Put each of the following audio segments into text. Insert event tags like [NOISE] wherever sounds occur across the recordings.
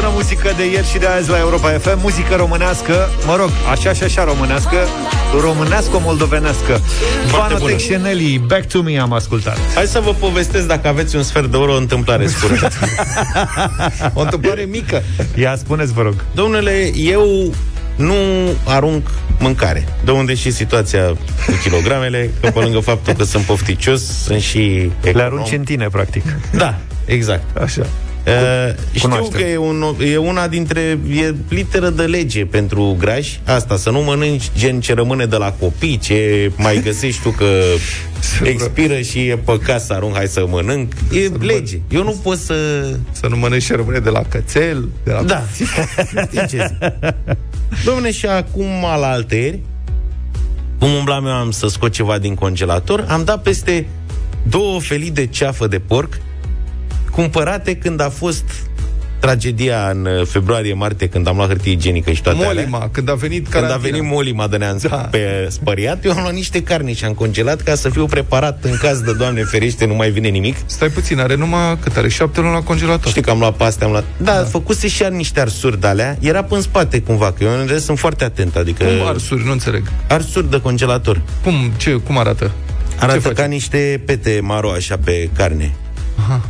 bună muzică de ieri și de azi la Europa FM Muzică românească, mă rog, așa și așa românească Românească-moldovenească Vanotec și Nelly, Back to Me am ascultat Hai să vă povestesc dacă aveți un sfert de oră o întâmplare scurtă [LAUGHS] O întâmplare mică Ia, spuneți vă rog Domnule, eu nu arunc mâncare. De unde și situația cu kilogramele, că pe lângă faptul că sunt pofticios, sunt și econom. Le arunci în tine, practic. Da, exact. Așa. Uh, știu că e, un, e una dintre e literă de lege pentru grași. Asta, să nu mănânci gen ce rămâne de la copii Ce mai [LAUGHS] găsești tu că expiră și e păcat să arunc Hai să mănânc. E să lege, mănânc. eu nu pot să... Să nu mănânci ce rămâne de la cățel de la... Da, [LAUGHS] Domne, și acum la alteri Cum umblam eu am să scot ceva din congelator Am dat peste două felii de ceafă de porc cumpărate când a fost tragedia în uh, februarie-martie când am luat hârtie igienică și toate Molima, alea. când a venit Când a venit Molima de ne da. pe spăriat, eu am luat niște carne și am congelat ca să fiu preparat în caz de Doamne ferește nu mai vine nimic. Stai puțin, are numai cât are șapte luni la congelator. Știi că am luat paste, am luat... Da, da. făcuse și niște arsuri de alea. Era pe în spate cumva, că eu în rest sunt foarte atent, adică... Cum arsuri? Nu înțeleg. Arsuri de congelator. Cum? Ce? Cum arată? Arată Ce ca niște pete maro așa pe carne. Aha.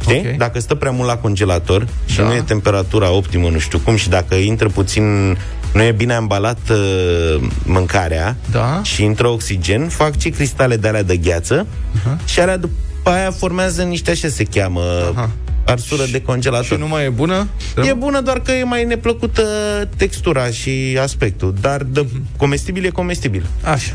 Știi? Okay. Dacă stă prea mult la congelator și da. nu e temperatura optimă, nu știu cum, și dacă intră puțin nu e bine ambalat uh, mâncarea da. și intră oxigen, fac ce cristale de alea de gheață uh-huh. și alea după aia formează niște, așa se cheamă, uh-huh. arsură de congelator. Și nu mai e bună? E bună, doar că e mai neplăcută textura și aspectul, dar de uh-huh. comestibil e comestibil. Așa.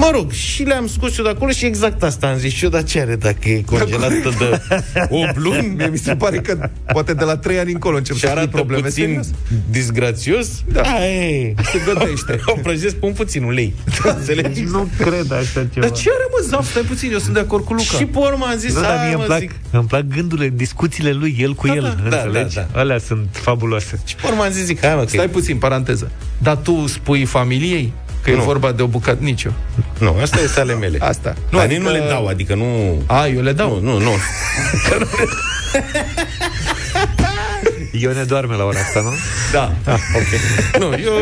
Mă rog, și le-am scos eu de acolo și exact asta am zis și eu, dar ce are dacă e congelată de [LAUGHS] 8 luni? Mie mi se pare că poate de la 3 ani încolo încep și arată probleme puțin serios. disgrațios. Da. Aie, se gătește. [LAUGHS] o prăjesc pe un puțin ulei. [LAUGHS] Da. Înțelegi? Nu cred așa ceva. Dar ce are, mă, zaf, stai puțin, eu sunt de acord cu Luca. Și pe urmă am zis, da, dar mie îmi plac, zic... îmi plac gândurile, discuțiile lui, el cu da, el, da, înțelegi? Da, da. Alea sunt fabuloase. Și pe urmă am zis, zic, hai mă, Stai puțin, paranteză. Dar tu spui familiei? Că nu. e vorba de o bucată nicio. Nu, asta este ale mele. Asta. Nu, Dar adică... nu le dau, adică nu... A, eu le dau? Nu, nu, nu. [LAUGHS] Eu ne doarme la ora asta, nu? Da. Ah, ok. Nu, eu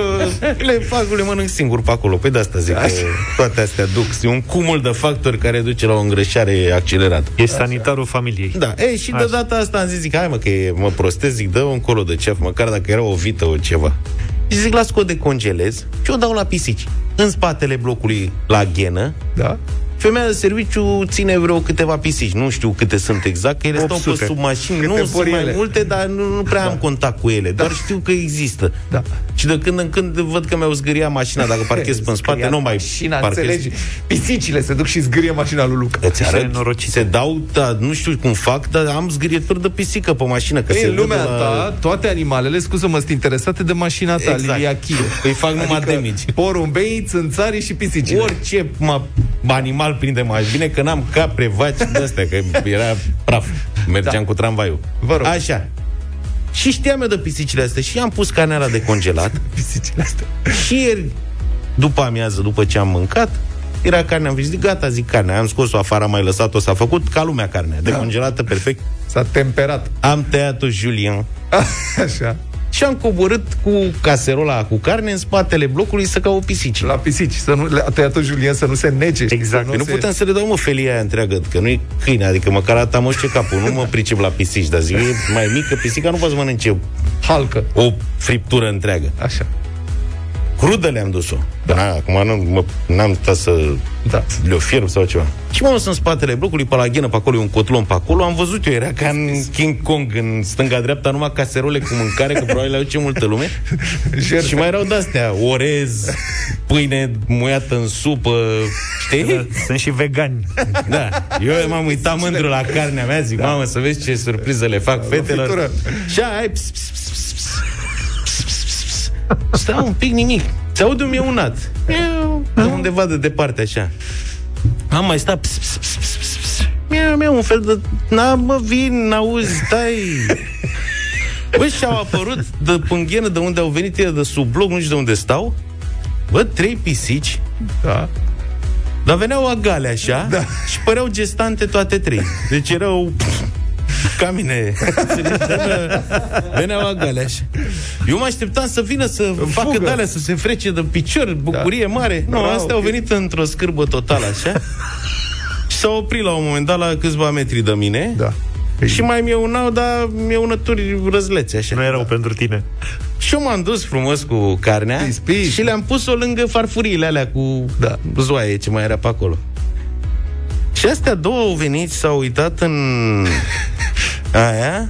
le fac, le mănânc singur pe acolo. Păi de asta zic Așa. că toate astea duc. E un cumul de factori care duce la o îngrășare accelerată. E sanitarul familiei. Da. Ei, și Așa. de data asta am zis, zic, hai mă, că e, mă prostez, zic, dă un colo de ceaf, măcar dacă era o vită o ceva. Și zic, las că o decongelez și o dau la pisici. În spatele blocului la ghenă, da? Femeia de serviciu ține vreo câteva pisici. Nu știu câte sunt exact, că ele 800. stau pe sub mașini. Câte nu sunt mai multe, dar nu, nu prea da. am contact cu ele. Da. Doar știu că există. Da. Și de când în când văd că mi-au zgâriat mașina, dacă [LAUGHS] parchez pe în spate, nu mai mașina, parchez. Înțelegi? Pisicile se duc și zgârie mașina lui Luca. Îți arăt, se dau, da, nu știu cum fac, dar am zgârieturi de pisică pe mașină. Că Ei, se în lumea la... ta, toate animalele, scuză-mă, sunt interesate de mașina ta, exact. Lilia Chie. Îi fac adică numai damage. Porumbei, țânțarii și pisicile. Orice mă, animal prinde mai bine că n-am capre, vaci de astea, că era praf. Mergeam da. cu tramvaiul. Vă rog. Așa. Și știam eu de pisicile astea și am pus canela de congelat. [LAUGHS] pisicile astea. Și ieri, după amiază, după ce am mâncat, era carne, am zis, gata, zic carne. Am scos-o afară, am mai lăsat-o, s-a făcut ca lumea carnea, da. decongelată perfect. S-a temperat. Am tăiat-o Julien. [LAUGHS] Așa și am coborât cu caserola cu carne în spatele blocului să o pisici. La pisici, să nu, le-a tăiat Julien să nu se nege. Exact. Nu, nu se... putem să le dau, mă, felia aia întreagă, că nu e câine, adică măcar ata moște capul, nu mă pricep la pisici, dar zic, e mai mică, pisica nu poate să mănânce halcă. O friptură întreagă. Așa. Crudă le-am dus-o. Da. Na, acum nu, mă, n-am stat să da. le-o fierb sau ceva. Și m-am dus în spatele blocului, pe la ghenă, pe acolo, un cotlon pe acolo, am văzut eu, era ca în King Kong, în stânga-dreapta, numai caserole cu mâncare, că probabil le ce multă lume. [LAUGHS] și mai erau de-astea, orez, pâine muiată în supă, știi? Da, sunt și vegani. Da. Eu m-am uitat mândru la carnea mea, zic, da. mamă, să vezi ce surpriză le fac fetelor. Și ai, pss, pss, pss, pss, Stai un pic nimic. Se aude un mieunat. De undeva de departe, așa. Am mai stat... Ps, ps, ps, ps, ps, ps. Miau, miau, un fel de... Na, mă, vin, n-auzi, stai... Băi, și-au apărut de pânghenă de unde au venit ele de sub bloc, nu știu de unde stau. Bă, trei pisici. Da. Dar veneau agale așa da. și păreau gestante toate trei. Deci erau Ca mine. [LAUGHS] Venea la galeaș. Eu mă așteptam să vină să În facă fugă. de să se frece de picior, bucurie da. mare. Nu, Bravo, astea au ok. venit într-o scârbă totală, așa. și s-au oprit la un moment dat la câțiva metri de mine. Da. Și mai mi unau, dar mi unături răzlețe, așa. Nu erau pentru tine. Și eu m-am dus frumos cu carnea Pis, pis. și le-am pus-o lângă farfuriile alea cu Da. zoaie ce mai era pe acolo. Și astea două au venit, s-au uitat în [LAUGHS] aia,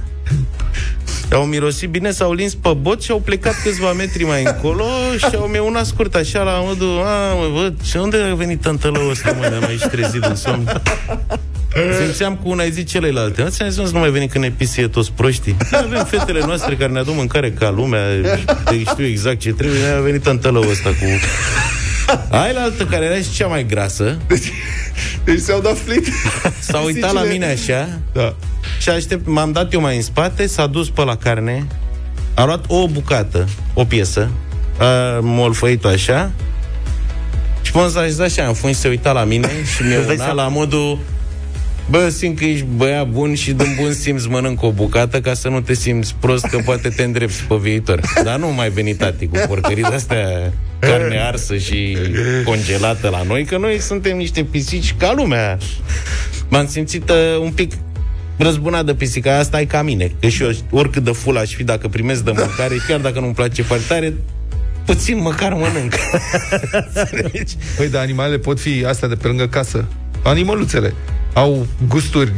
au mirosit bine, s-au lins pe bot și au plecat câțiva metri mai încolo și au meunat scurt așa la modul, a, mă, văd, și unde a venit tântălăul ăsta, mă, ne-am aici trezit în somn. Simțeam cu una ai zis celelalte. Nu ți-am zis, nu mai veni când ne pisie toți proștii. Noi avem fetele noastre care ne aduc mâncare ca lumea, de știu exact ce trebuie, ne-a venit tântălăul ăsta cu... Ai la altă care era și cea mai grasă, Deci s-au dat flit. [LAUGHS] s-a uitat la mine așa Da. și aștept, m-am dat eu mai în spate, s-a dus pe la carne, a luat o bucată, o piesă, a molfăit-o așa și până s-a așezat așa în fund și se uita la mine și mi-a Îți dai una seama? la modul Bă, simt că ești băiat bun și din bun simț mănânc o bucată ca să nu te simți prost că poate te îndrepți pe viitor. Dar nu mai veni tati cu porcării de-astea carne arsă și congelată la noi, că noi suntem niște pisici ca lumea. M-am simțit uh, un pic răzbunat de pisica asta e ca mine. Că și eu, oricât de full aș fi dacă primesc de mâncare, chiar dacă nu-mi place foarte tare, puțin măcar mănânc. Înțelegi? [LAUGHS] Păi, dar animalele pot fi astea de pe lângă casă. Animăluțele au gusturi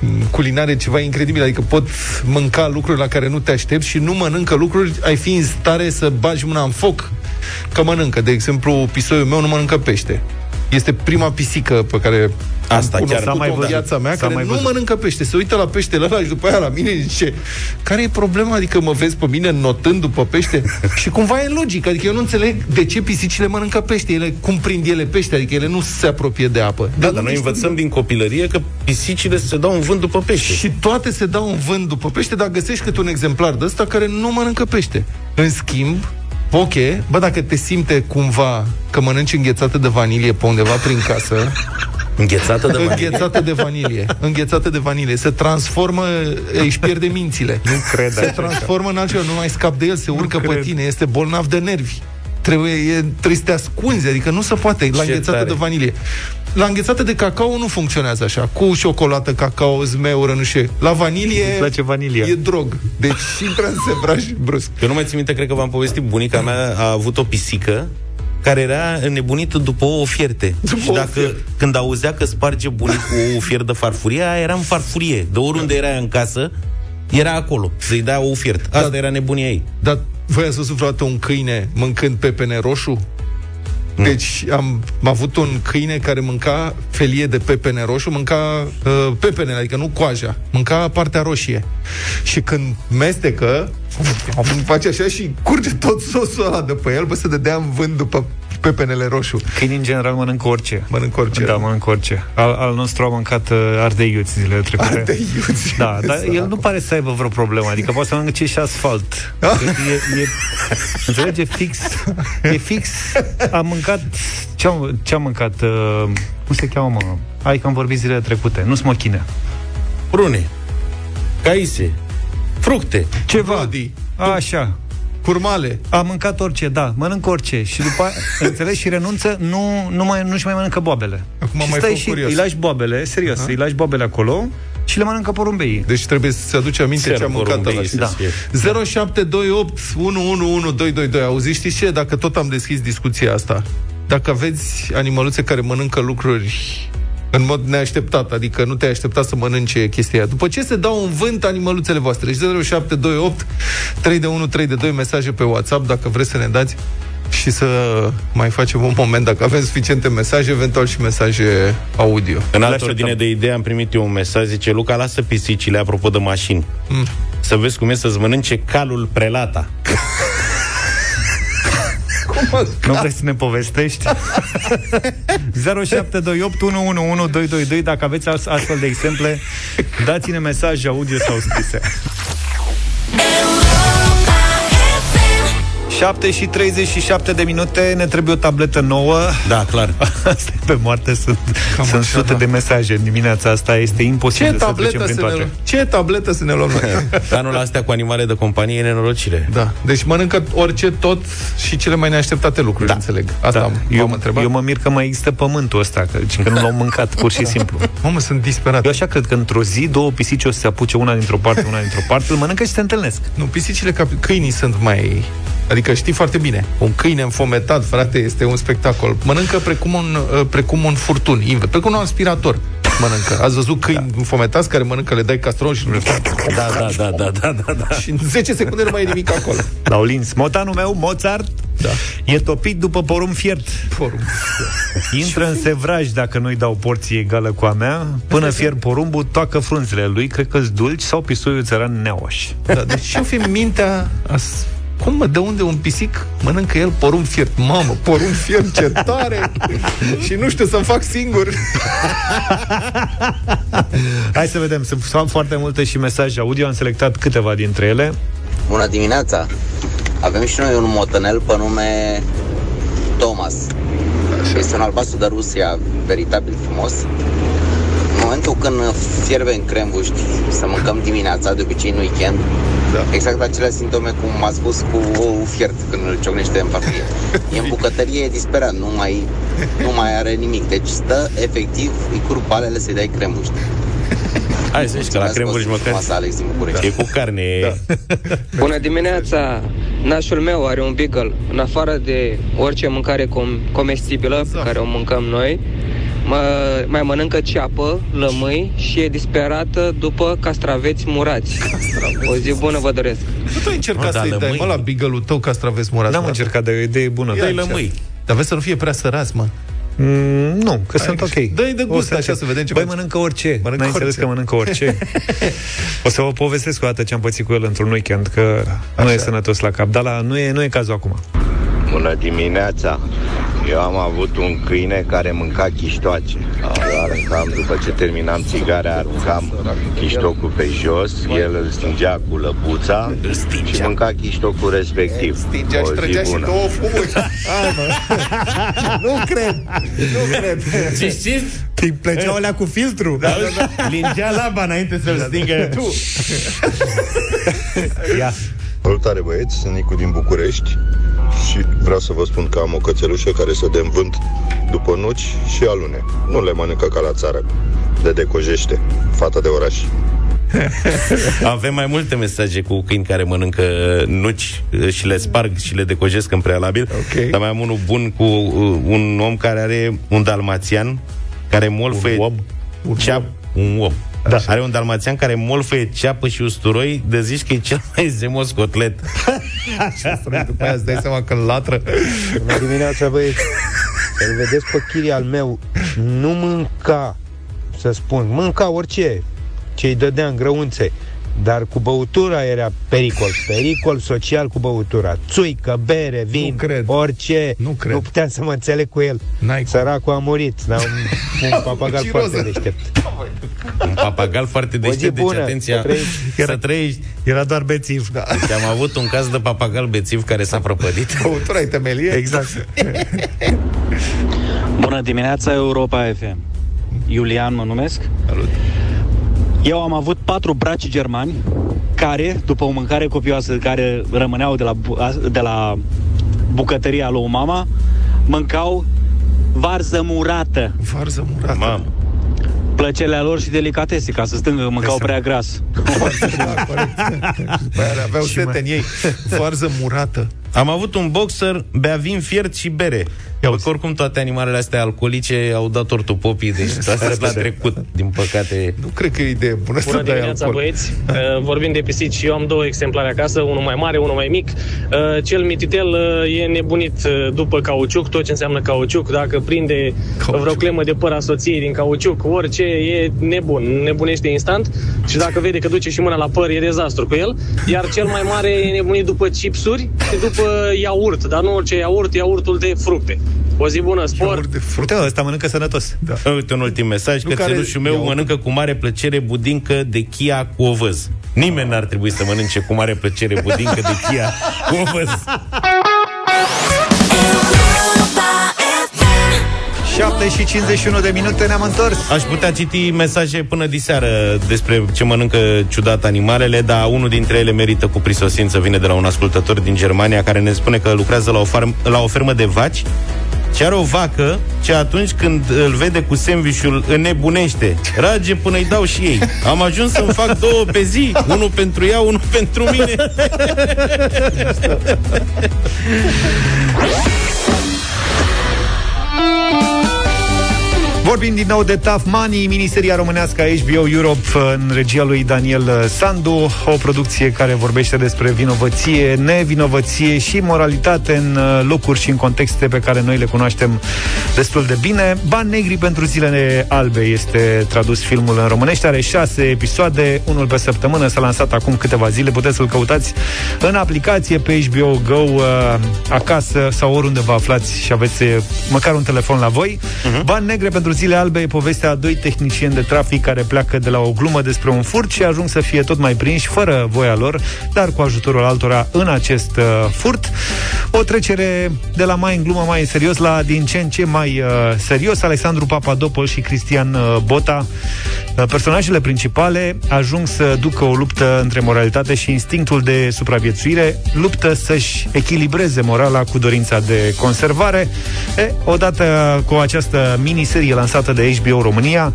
m, culinare ceva incredibil, adică pot mânca lucruri la care nu te aștepți și nu mănâncă lucruri, ai fi în stare să bagi mâna în foc că mănâncă. De exemplu, pisoiul meu nu mănâncă pește. Este prima pisică pe care Asta am chiar. cunoscut-o S-a mai în văzut. viața mea, S-a care mai nu văzut. mănâncă pește. Se uită la peștele ăla și după aia la mine zice care e problema? Adică mă vezi pe mine notând după pește? [LAUGHS] și cumva e logic. Adică eu nu înțeleg de ce pisicile mănâncă pește. Ele, cum prind ele pește? Adică ele nu se apropie de apă. Da, nu dar noi știu- învățăm din copilărie că pisicile se dau în vânt după pește. și toate se dau în vânt după pește, dar găsești câte un exemplar de ăsta care nu mănâncă pește. În schimb, Poche, bă, dacă te simte cumva că mănânci înghețată de vanilie pe undeva prin casă, Înghețată de vanilie. înghețată de vanilie, înghețată de vanilie, se transformă, își pierde mințile. Nu cred Se așa. transformă în altceva, nu mai scap de el, se urcă pe cred. tine, este bolnav de nervi. Trebuie, e, trebuie să te ascunzi, adică nu se poate la Ce înghețată tare. de vanilie. La înghețată de cacao nu funcționează așa, cu ciocolată, cacao, zmeură, nu știu. La vanilie Îți place vanilia. e drog. Deci intră în sevraj brusc. Eu nu mai țin minte, cred că v-am povestit, bunica mea a avut o pisică care era înnebunită după o fierte. După și o dacă, fiert. când auzea că sparge bunicul o fiert de farfurie, aia era în farfurie. De oriunde era ea în casă, era acolo, să-i dea o fiert. Asta Da. era nebunia ei. Dar voi ați văzut vreodată un câine mâncând pepene roșu? Deci am, am avut un câine care mânca felie de pepene roșu, mânca uh, pepene, adică nu coaja, mânca partea roșie. Și când mestecă, [LAUGHS] face așa și curge tot sosul ăla de pe el, bă, să dădea în vânt după pepenele roșu. Câinii în general mănâncă orice. Mănâncă orice. Da, mănâncă orice. Al, al nostru a mâncat uh, ardei iuți zilele trecute. Ardei iuți. Da, dar el nu pare să aibă vreo problemă. Adică poate să mănânce și asfalt. E, e, înțelege? Fix. E fix. A mâncat... Ce a, ce a mâncat? Uh, cum se cheamă, mă? Hai că am vorbit zilele trecute. Nu smochine. Prune, caise, fructe. Ceva. Brody. Așa. Curmale. A mâncat orice, da, mănâncă orice Și după aia, [LAUGHS] înțelegi, și renunță Nu, nu mai, nu-și mai mănâncă boabele Acum am și mai stai fost și curios. îi lași boabele, serios, îi lași boabele acolo Și le mănâncă porumbeii Deci trebuie să aduce aminte Ser ce a mâncat porumbei ăla. să Da. fie. 0728 111222 Auziți, știți ce? Dacă tot am deschis discuția asta Dacă aveți animăluțe care mănâncă lucruri în mod neașteptat, adică nu te-ai așteptat să mănânce chestia aia. După ce se dau în vânt animăluțele voastre? Deci 0728 3 de 1 3 de 2 mesaje pe WhatsApp dacă vreți să ne dați și să mai facem un moment dacă avem suficiente mesaje, eventual și mesaje audio. În altă așteptăm. ordine de idee am primit eu un mesaj, zice Luca, lasă pisicile, apropo de mașini. Mm. Să vezi cum e să-ți mănânce calul prelata. [LAUGHS] Nu vrei să ne povestești? [LAUGHS] 0728 111222 Dacă aveți ast- astfel de exemple Dați-ne mesaje audio sau scrise 7 și 37 de minute, ne trebuie o tabletă nouă. Da, clar. [LAUGHS] Asta e pe moarte, sunt, Cam sunt așa, sute da. de mesaje în dimineața asta, este imposibil Ce să trecem tabletă, prin să ne toate. luăm? Ce tabletă să ne luăm noi? [LAUGHS] Anul astea cu animale de companie e nenorocire. da. Deci mănâncă orice, tot și cele mai neașteptate lucruri, da. înțeleg. Asta Da. am, Eu, am întrebat. eu mă mir că mai există pământul ăsta, că, că nu l-au mâncat, pur și simplu. Mamă, sunt disperat. Eu așa cred că într-o zi două pisici o să se apuce una dintr-o parte, una dintr-o parte, îl mănâncă și se întâlnesc. Nu, pisicile ca câinii sunt mai... Adică știi foarte bine. Un câine înfometat, frate, este un spectacol. Mănâncă precum un, uh, precum un furtun, invers, precum un aspirator. Mănâncă. Ați văzut câini da. înfometați care mănâncă, le dai castron și... Da, da, da, da, da, da, da. și în 10 secunde nu mai e nimic acolo. L-au lins. Motanul meu, Mozart, Da. e topit după porumb fiert. Forum. Intră în sevraj dacă nu-i dau porție egală cu a mea. Până [LAUGHS] fier porumbul, toacă frunzele lui, cred că-s dulci sau pisoiul țăran neoș. Da, deci și-o fi mintea... As... Cum mă, de unde un pisic mănâncă el porumb fiert? Mamă, porumb fiert, ce tare! [LAUGHS] și nu știu să-mi fac singur. [LAUGHS] Hai să vedem, sunt sunt foarte multe și mesaje audio, am selectat câteva dintre ele. Bună dimineața! Avem și noi un motanel pe nume Thomas. Este un albastru de Rusia, veritabil frumos. În momentul când fierbe în crembuști să mâncăm dimineața, de obicei în weekend, Da. exact aceleași simptome cum a spus cu ou fiert când îl ciocnește în farfurie. E în bucătărie, e disperat, nu mai, nu mai are nimic. Deci stă, efectiv, îi curg balele să-i dai crembuști. Hai să zici că la crembuși măcar Frumoasă, Alex din București. e cu carne. [LAUGHS] Bună dimineața! Nașul meu are un beagle. În afară de orice mâncare com- comestibilă pe care o mâncăm noi, mă, mai mănâncă ceapă, lămâi și e disperată după castraveți murați. O zi bună vă doresc! Nu tu ai încercat Mă, da, să-i dai, lămâi. mă, la bigălul tău castraveți murați? N-am mă? încercat, dar e o idee bună. Ia Dai încerc. lămâi. Dar vezi să nu fie prea sărați, mă. Mm, nu, că sunt ok. Dă-i de gust O să așa, încerc. să vedem ce Băi, faci. mănâncă orice. Mănâncă N-ai înțeles orice. că mănâncă orice. [LAUGHS] o să vă povestesc o dată ce am pățit cu el într-un weekend, că nu e sănătos la cap. Dar la, nu, e, nu e cazul acum. Bună dimineața! Eu am avut un câine care mânca chiștoace. Eu aruncam, după ce terminam țigarea, aruncam chiștocul pe jos, el îl stingea cu lăbuța și mânca chiștocul respectiv. Stingea și O trăgea zi și bună. două fumuri. [LAUGHS] Hai, mă. nu cred. Nu cred. Și știți? Îi plăceau alea cu filtru. Da, da. Lingea laba înainte să-l stingă. Tu. Ia. Salutare băieți, sunt Nicu din București și vreau să vă spun că am o cățelușă care se dă în vânt după nuci și alune. Nu le mănâncă ca la țară, le decojește. Fata de oraș. [LAUGHS] Avem mai multe mesaje cu câini care mănâncă nuci uh, și le sparg și le decojesc în prealabil. Ok. Dar mai am unul bun cu uh, un om care are un dalmațian care molfăie Un om? un ceap, un om. Da. Are un dalmațian care molfăie ceapă și usturoi de zici că e cel mai zemos cotlet. [LAUGHS] După aia îți dai seama că latră. Bună dimineața, băieți! Îl vedeți pe chiri al meu, nu mânca, să spun, mânca orice ce îi dădea în grăunțe, dar cu băutura era pericol. Pericol social cu băutura. Țuică, bere, vin, Nu cred. orice. Nu cred. Nu puteam să mă înțeleg cu el. N-ai cum. Săracul a murit. Dar un, [LAUGHS] un papagal Ciroză. foarte deștept. Un papagal foarte O zi deștept, deci bună, atenția, să trăiești. să trăiești. Era doar bețiv. Da. Deci am avut un caz de papagal bețiv care s-a prăpădit. Băutura [LAUGHS] e temelie. Exact. [LAUGHS] Bună dimineața, Europa FM. Iulian mă numesc. Salut. Eu am avut patru braci germani care, după o mâncare copioasă care rămâneau de la, bu- a- de la bucătăria lui mama, mâncau varză murată. Varză murată. Mamă. Plăcerea lor și delicatese, ca să stângă, mâncau prea gras. Da, corect. După aia aveau sete în ei. Varză murată. Am avut un boxer, bea vin fiert și bere. Bă, că oricum toate animalele astea alcoolice au dat ortopopii, deci asta la trecut, din păcate. Nu cred că e idee bună să Bună dai dimineața, alcool. băieți! Uh, vorbim de pisici, eu am două exemplare acasă, unul mai mare, unul mai mic. Uh, cel mititel uh, e nebunit uh, după cauciuc, tot ce înseamnă cauciuc. Dacă prinde Cauciuc. vreo clemă de păr a soției din cauciuc, orice, e nebun, nebunește instant. Și dacă vede că duce și mâna la păr, e dezastru cu el. Iar cel mai mare e nebunit după chipsuri și după iaurt, dar nu orice iaurt, iaurtul de fructe. O zi bună, spor! Uite, fruct. ăsta mănâncă sănătos. Da. Uite un ultim mesaj, că care... țelușul meu mănâncă cu mare plăcere budincă de chia cu ovăz. Nimeni n-ar trebui să mănânce cu mare plăcere budincă de chia cu ovăz. 7 și 51 de minute ne-am întors. Aș putea citi mesaje până diseară despre ce mănâncă ciudat animalele, dar unul dintre ele merită cu prisosință. Vine de la un ascultător din Germania care ne spune că lucrează la o, farm, la o fermă de vaci și are o vacă ce atunci când îl vede cu sandvișul înnebunește. Rage până îi dau și ei. Am ajuns să-mi fac două pe zi. Unul pentru ea, unul pentru mine. [LAUGHS] Vorbim din nou de Tough Money, miniseria românească a HBO Europe în regia lui Daniel Sandu, o producție care vorbește despre vinovăție, nevinovăție și moralitate în uh, locuri și în contexte pe care noi le cunoaștem destul de bine. Bani negri pentru zilele albe este tradus filmul în românește, are șase episoade, unul pe săptămână, s-a lansat acum câteva zile, puteți să-l căutați în aplicație pe HBO Go, uh, acasă sau oriunde vă aflați și aveți uh, măcar un telefon la voi. Uh-huh. Bani negre pentru zile albe e povestea a doi tehnicieni de trafic care pleacă de la o glumă despre un furt și ajung să fie tot mai prinși, fără voia lor, dar cu ajutorul altora în acest uh, furt. O trecere de la mai în glumă, mai în serios, la din ce în ce mai uh, serios. Alexandru Papadopol și Cristian uh, Bota, uh, personajele principale, ajung să ducă o luptă între moralitate și instinctul de supraviețuire, luptă să-și echilibreze morala cu dorința de conservare. E, odată cu această miniserie lansată de HBO România,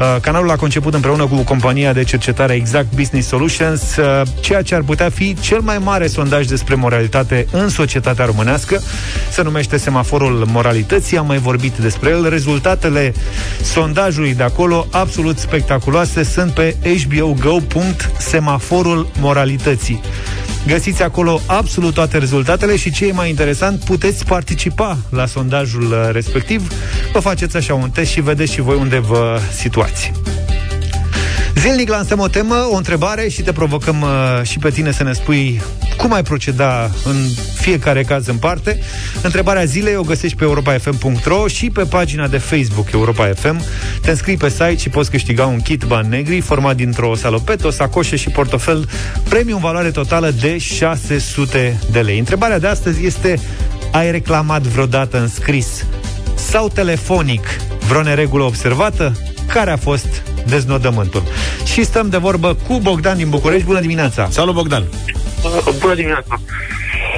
uh, canalul a conceput împreună cu compania de cercetare Exact Business Solutions uh, ceea ce ar putea fi cel mai mare sondaj despre moralitate în societatea românească. Se numește Semaforul Moralității, am mai vorbit despre el. Rezultatele sondajului de acolo, absolut spectaculoase, sunt pe hbogo.semaforul moralității. Găsiți acolo absolut toate rezultatele și ce e mai interesant, puteți participa la sondajul uh, respectiv. Vă faceți așa un test și vedeți și voi unde vă situați. Zilnic lansăm o temă, o întrebare și te provocăm uh, și pe tine să ne spui cum ai proceda în fiecare caz în parte. Întrebarea zilei o găsești pe europa.fm.ro și pe pagina de Facebook Europa FM. Te înscrii pe site și poți câștiga un kit bani negri format dintr-o salopetă, o sacoșă și portofel premiu în valoare totală de 600 de lei. Întrebarea de astăzi este ai reclamat vreodată în scris sau telefonic vreo neregulă observată? Care a fost deznodământul? Și stăm de vorbă cu Bogdan din București. Bună dimineața! Salut, Bogdan! Uh, Bună dimineața!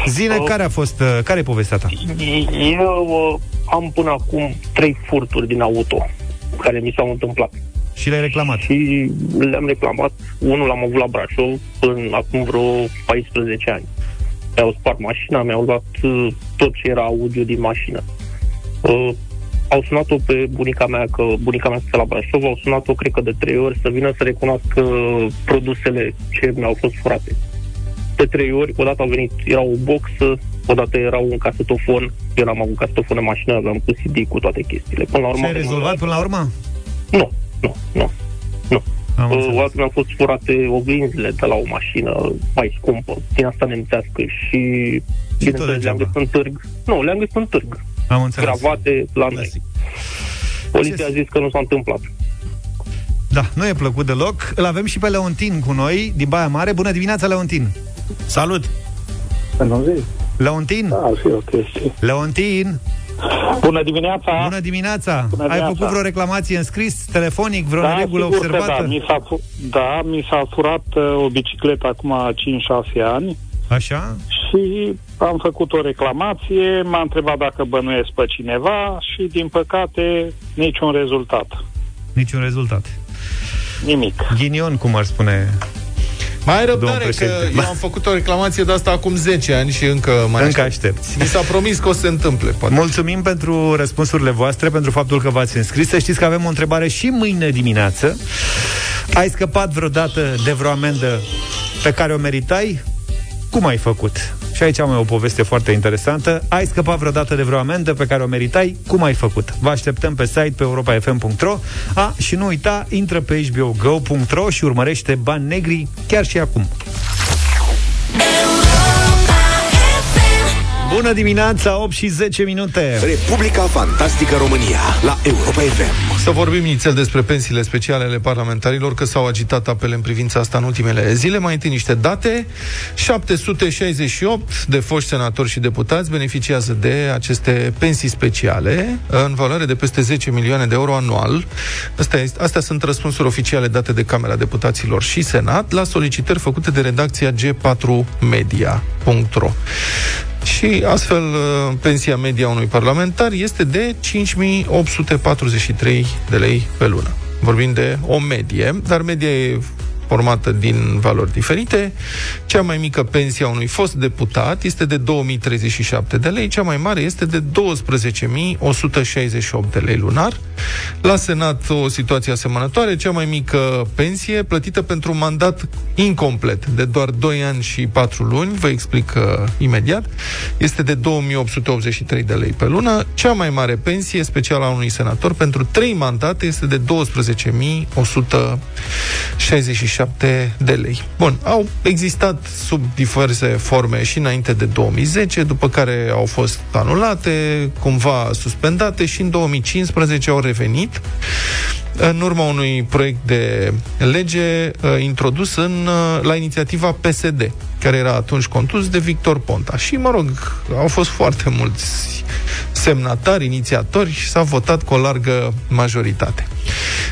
Zine, Uh, care a fost, uh, care e povestea ta? Eu uh, am până acum trei furturi din auto care mi s-au întâmplat. Și le-ai reclamat? Și le-am reclamat. Unul l-am avut la Brașov până acum vreo 14 ani. Mi-au spart mașina, mi-au luat uh, tot ce era audio din mașină. Uh, au sunat-o pe bunica mea, că bunica mea stă la Brașov, au sunat-o, cred că de trei ori, să vină să recunoască produsele ce mi-au fost furate. De trei ori, odată au venit, era o boxă, odată era un casetofon, eu n-am avut casetofon în mașină, aveam cu CD cu toate chestiile. Până la urmă... Și ai rezolvat până la urmă? Nu, nu, nu. nu. Am Uh, înțeles. O dată mi-au fost furate oglinzile de la o mașină mai scumpă, din asta nemțească și, bineînțeles, le-am găsit în târg. Nu, le-am găsit în târg. Am înțeles. Gravate la noi. Poliția a zis că nu s-a întâmplat. Da, nu e plăcut deloc. Îl avem și pe Leontin cu noi, din Baia Mare. Bună dimineața, Leontin! Salut! Leontin? Da, fi o chestie. Leontin! Bună dimineața! Bună dimineața! Bună Ai dimineața. făcut vreo reclamație în scris, telefonic, vreo da, neregulă sigur că observată? Da, mi s-a, fu- da, mi s-a furat uh, o bicicletă acum 5-6 ani Așa? și am făcut o reclamație, m-a întrebat dacă bănuiesc pe cineva și, din păcate, niciun rezultat. Niciun rezultat. Nimic. Ghinion, cum ar spune Mai ai Domnul răbdare că președinte. eu am făcut o reclamație de asta acum 10 ani și încă mai Încă aștept. aștepți. Mi s-a promis că o să se întâmple, poate. Mulțumim pentru răspunsurile voastre, pentru faptul că v-ați înscris. Să știți că avem o întrebare și mâine dimineață. Ai scăpat vreodată de vreo amendă pe care o meritai? Cum ai făcut? Și aici am eu o poveste foarte interesantă. Ai scăpat vreodată de vreo amendă pe care o meritai? Cum ai făcut? Vă așteptăm pe site pe europa.fm.ro A, și nu uita, intră pe hbogo.ro și urmărește Bani Negri chiar și acum. Bună dimineața, 8 și 10 minute. Republica Fantastică România la Europa FM. Să vorbim nițel despre pensiile speciale ale parlamentarilor, că s-au agitat apele în privința asta în ultimele zile. Mai întâi niște date. 768 de foști senatori și deputați beneficiază de aceste pensii speciale în valoare de peste 10 milioane de euro anual. Astea, astea sunt răspunsuri oficiale date de Camera Deputaților și Senat la solicitări făcute de redacția g4media.ro. Și astfel, uh, pensia media unui parlamentar este de 5843 de lei pe lună. Vorbim de o medie, dar media e formată din valori diferite. Cea mai mică pensie a unui fost deputat este de 2037 de lei, cea mai mare este de 12.168 de lei lunar. La Senat o situație asemănătoare, cea mai mică pensie plătită pentru un mandat incomplet de doar 2 ani și 4 luni, vă explic uh, imediat, este de 2883 de lei pe lună. Cea mai mare pensie specială a unui senator pentru 3 mandate este de 12.167 7 de lei. Bun, au existat sub diverse forme și înainte de 2010, după care au fost anulate, cumva suspendate și în 2015 au revenit în urma unui proiect de lege uh, introdus în, uh, la inițiativa PSD, care era atunci condus de Victor Ponta. Și, mă rog, au fost foarte mulți semnatari, inițiatori și s-a votat cu o largă majoritate.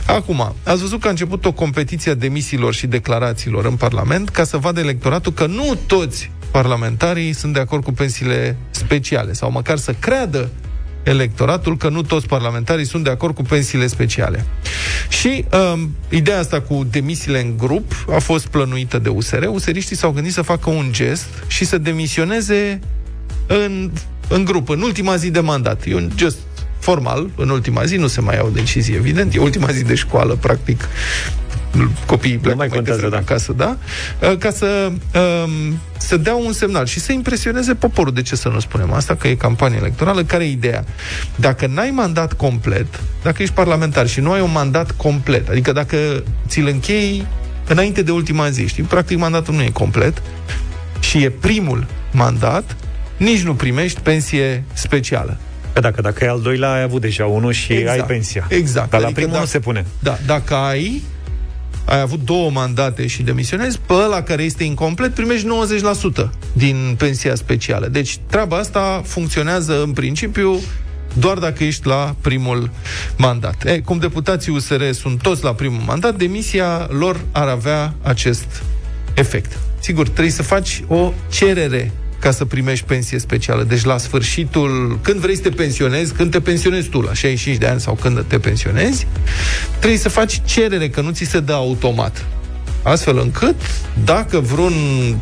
Acum, ați văzut că a început o competiție a demisiilor și declarațiilor în Parlament ca să vadă electoratul că nu toți parlamentarii sunt de acord cu pensiile speciale sau măcar să creadă electoratul că nu toți parlamentarii sunt de acord cu pensiile speciale. Și um, ideea asta cu demisiile în grup a fost plănuită de USR. USRiștii s-au gândit să facă un gest și să demisioneze în, în grup, în ultima zi de mandat. E un gest formal, în ultima zi, nu se mai iau decizii, evident, e ultima zi de școală, practic, copiii pleacă mai, mai contează, da. acasă, da? Uh, ca să, um, să dea un semnal și să impresioneze poporul. De ce să nu spunem asta? Că e campanie electorală. Care e ideea? Dacă n-ai mandat complet, dacă ești parlamentar și nu ai un mandat complet, adică dacă ți-l închei înainte de ultima zi, știi? Practic mandatul nu e complet și e primul mandat, nici nu primești pensie specială. Că dacă, dacă e al doilea, ai avut deja unul și exact, ai pensia. Exact. Dar adică la primul dacă, nu se pune. Da, dacă ai ai avut două mandate și demisionezi, pe ăla care este incomplet primești 90% din pensia specială. Deci treaba asta funcționează în principiu doar dacă ești la primul mandat. E, cum deputații USR sunt toți la primul mandat, demisia lor ar avea acest efect. Sigur, trebuie să faci o cerere ca să primești pensie specială. Deci la sfârșitul, când vrei să te pensionezi, când te pensionezi tu la 65 de ani sau când te pensionezi, trebuie să faci cerere, că nu ți se dă automat. Astfel încât, dacă vreun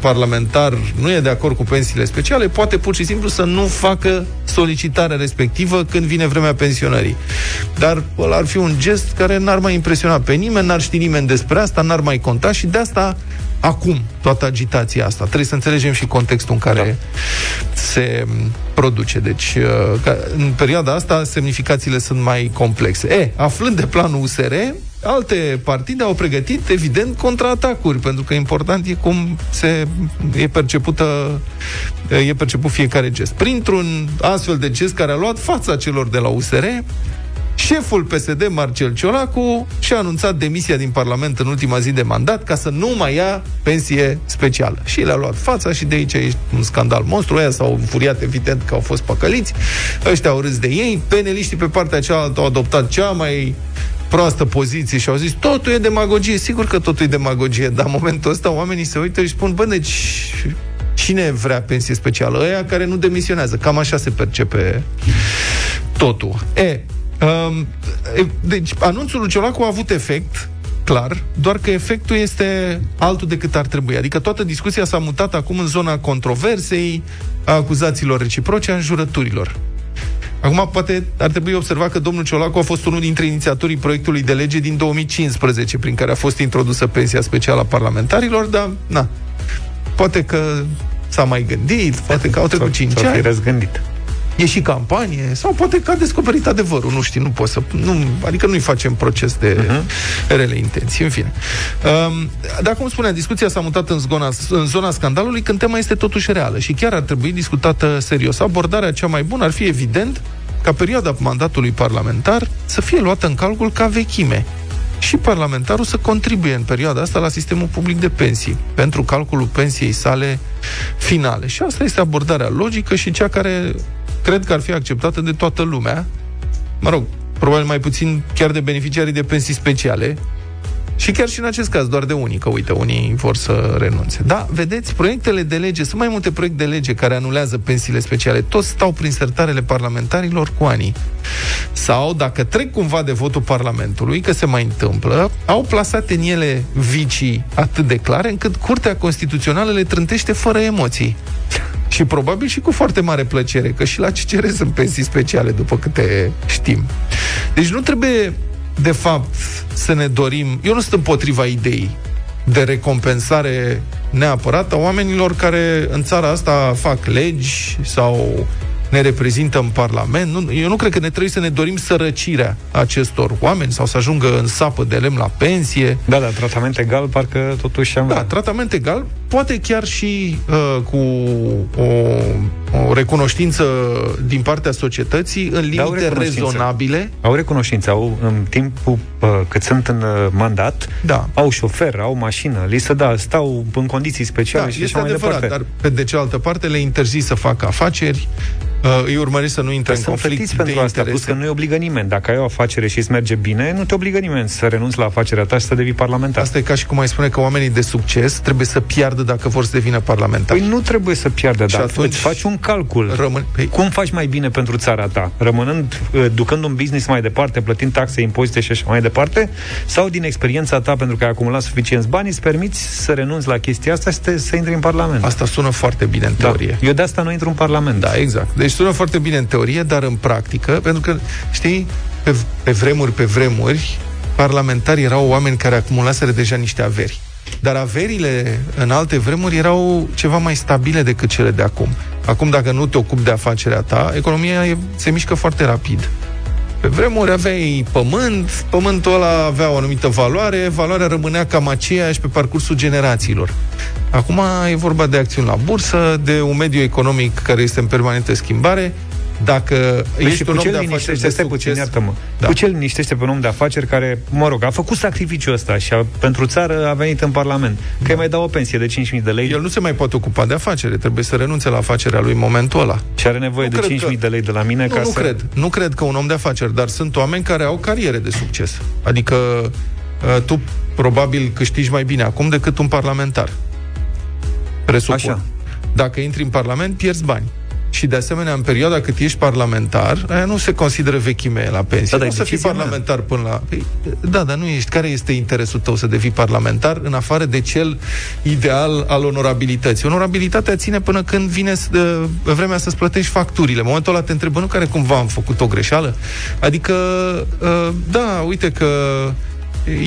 parlamentar nu e de acord cu pensiile speciale, poate pur și simplu să nu facă solicitarea respectivă când vine vremea pensionării. Dar ăla ar fi un gest care n-ar mai impresiona pe nimeni, n-ar ști nimeni despre asta, n-ar mai conta și de asta acum toată agitația asta. Trebuie să înțelegem și contextul în care da. se produce. Deci, uh, în perioada asta, semnificațiile sunt mai complexe. E, aflând de planul USR, alte partide au pregătit, evident, contraatacuri, pentru că important e cum se e percepută e perceput fiecare gest. Printr-un astfel de gest care a luat fața celor de la USR, Șeful PSD, Marcel Ciolacu, și-a anunțat demisia din Parlament în ultima zi de mandat ca să nu mai ia pensie specială. Și le-a luat fața și de aici e un scandal monstru. Aia s-au furiat evident că au fost păcăliți. Ăștia au râs de ei. Peneliștii pe partea cealaltă au adoptat cea mai proastă poziție și au zis totul e demagogie. Sigur că totul e demagogie, dar în momentul ăsta oamenii se uită și spun, bă, deci cine vrea pensie specială? Ăia care nu demisionează. Cam așa se percepe totul. E, Um, deci, anunțul lui Ciolacu a avut efect, clar, doar că efectul este altul decât ar trebui. Adică toată discuția s-a mutat acum în zona controversei, a acuzațiilor reciproce, a înjurăturilor. Acum, poate ar trebui observat că domnul Ciolacu a fost unul dintre inițiatorii proiectului de lege din 2015, prin care a fost introdusă pensia specială a parlamentarilor, dar, na, poate că s-a mai gândit, poate că au trecut 5 ani. răzgândit e și campanie, sau poate că a descoperit adevărul, nu știu, nu pot să... Nu, adică nu-i facem proces de uh-huh. rele intenții, în fine. Um, dar, cum spunea, discuția s-a mutat în zona, în zona scandalului când tema este totuși reală și chiar ar trebui discutată serios. Abordarea cea mai bună ar fi, evident, ca perioada mandatului parlamentar să fie luată în calcul ca vechime și parlamentarul să contribuie în perioada asta la sistemul public de pensii, pentru calculul pensiei sale finale. Și asta este abordarea logică și cea care cred că ar fi acceptată de toată lumea. Mă rog, probabil mai puțin chiar de beneficiarii de pensii speciale, și chiar și în acest caz, doar de unii, că uite, unii vor să renunțe. Da, vedeți, proiectele de lege, sunt mai multe proiecte de lege care anulează pensiile speciale, toți stau prin sertarele parlamentarilor cu anii. Sau, dacă trec cumva de votul Parlamentului, că se mai întâmplă, au plasat în ele vicii atât de clare, încât Curtea Constituțională le trântește fără emoții. Și probabil și cu foarte mare plăcere, că și la CCR sunt pensii speciale, după câte știm. Deci nu trebuie de fapt, să ne dorim... Eu nu sunt împotriva ideii de recompensare neapărat a oamenilor care în țara asta fac legi sau ne reprezintă în Parlament. Nu, eu nu cred că ne trebuie să ne dorim sărăcirea acestor oameni sau să ajungă în sapă de lemn la pensie. Da, da, tratament egal, parcă totuși am... Da, tratament egal, poate chiar și uh, cu o, o recunoștință din partea societății în limite au rezonabile. Au recunoștință, au în timpul uh, cât sunt în uh, mandat, da. au șofer, au mașină, li se da, stau în condiții speciale da, și este așa adevărat, mai departe. dar pe de cealaltă parte le interzi să facă afaceri, uh, îi urmări să nu intre Dar în sunt conflict plătiți de pentru asta, interese. plus că nu-i obligă nimeni. Dacă ai o afacere și îți merge bine, nu te obligă nimeni să renunți la afacerea ta și să devii parlamentar. Asta e ca și cum ai spune că oamenii de succes trebuie să piardă dacă vor să devină parlamentari. Păi nu trebuie să piardă, Și dar atunci îți faci un calcul. Rămân... Păi... Cum faci mai bine pentru țara ta? Rămânând, uh, ducând un business mai departe, plătind taxe, impozite și așa mai departe? Sau din experiența ta, pentru că ai acumulat suficienți bani, îți permiți să renunți la chestia asta și să, te, să intri în Parlament? Asta sună foarte bine în teorie. Da. Eu de asta nu intru în Parlament. Da, exact. Deci sună foarte bine în teorie, dar în practică, pentru că, știi, pe, pe vremuri, pe vremuri, parlamentarii erau oameni care acumulaseră deja niște averi. Dar averile în alte vremuri erau ceva mai stabile decât cele de acum. Acum, dacă nu te ocupi de afacerea ta, economia e, se mișcă foarte rapid. Pe vremuri aveai pământ, pământul ăla avea o anumită valoare, valoarea rămânea cam aceeași pe parcursul generațiilor. Acum e vorba de acțiuni la bursă, de un mediu economic care este în permanentă schimbare, dacă Păi ești și un cu om ce de îl afaceri liniștește, de stai succes, puțin, iartă-mă. Da. Cu ce îl liniștește pe un om de afaceri care, mă rog, a făcut sacrificiul ăsta și a, pentru țară a venit în Parlament, că Da. îi mai dau o pensie de 5.000 de lei el nu se mai poate ocupa de afacere, trebuie să renunțe la afacerea lui în momentul ăla. și are nevoie Nu de cred 5.000 că- de lei de la mine Nu, ca nu să... cred. Nu cred că un om de afaceri, dar sunt oameni care au cariere de succes. Adică uh, tu probabil câștigi mai bine acum decât un parlamentar. Presupun. Așa. Dacă intri în parlament, pierzi bani. Și de asemenea, în perioada cât ești parlamentar, aia nu se consideră vechime la pensie. Da, dar nu e să fii decizia mea. parlamentar până la... Păi, da, dar nu ești. Care este interesul tău să devii parlamentar în afară de cel ideal al onorabilității? Onorabilitatea ține până când vine s- uh, vremea să-ți plătești facturile. În momentul ăla te întrebă, nu care cumva am făcut o greșeală? Adică, uh, da, uite că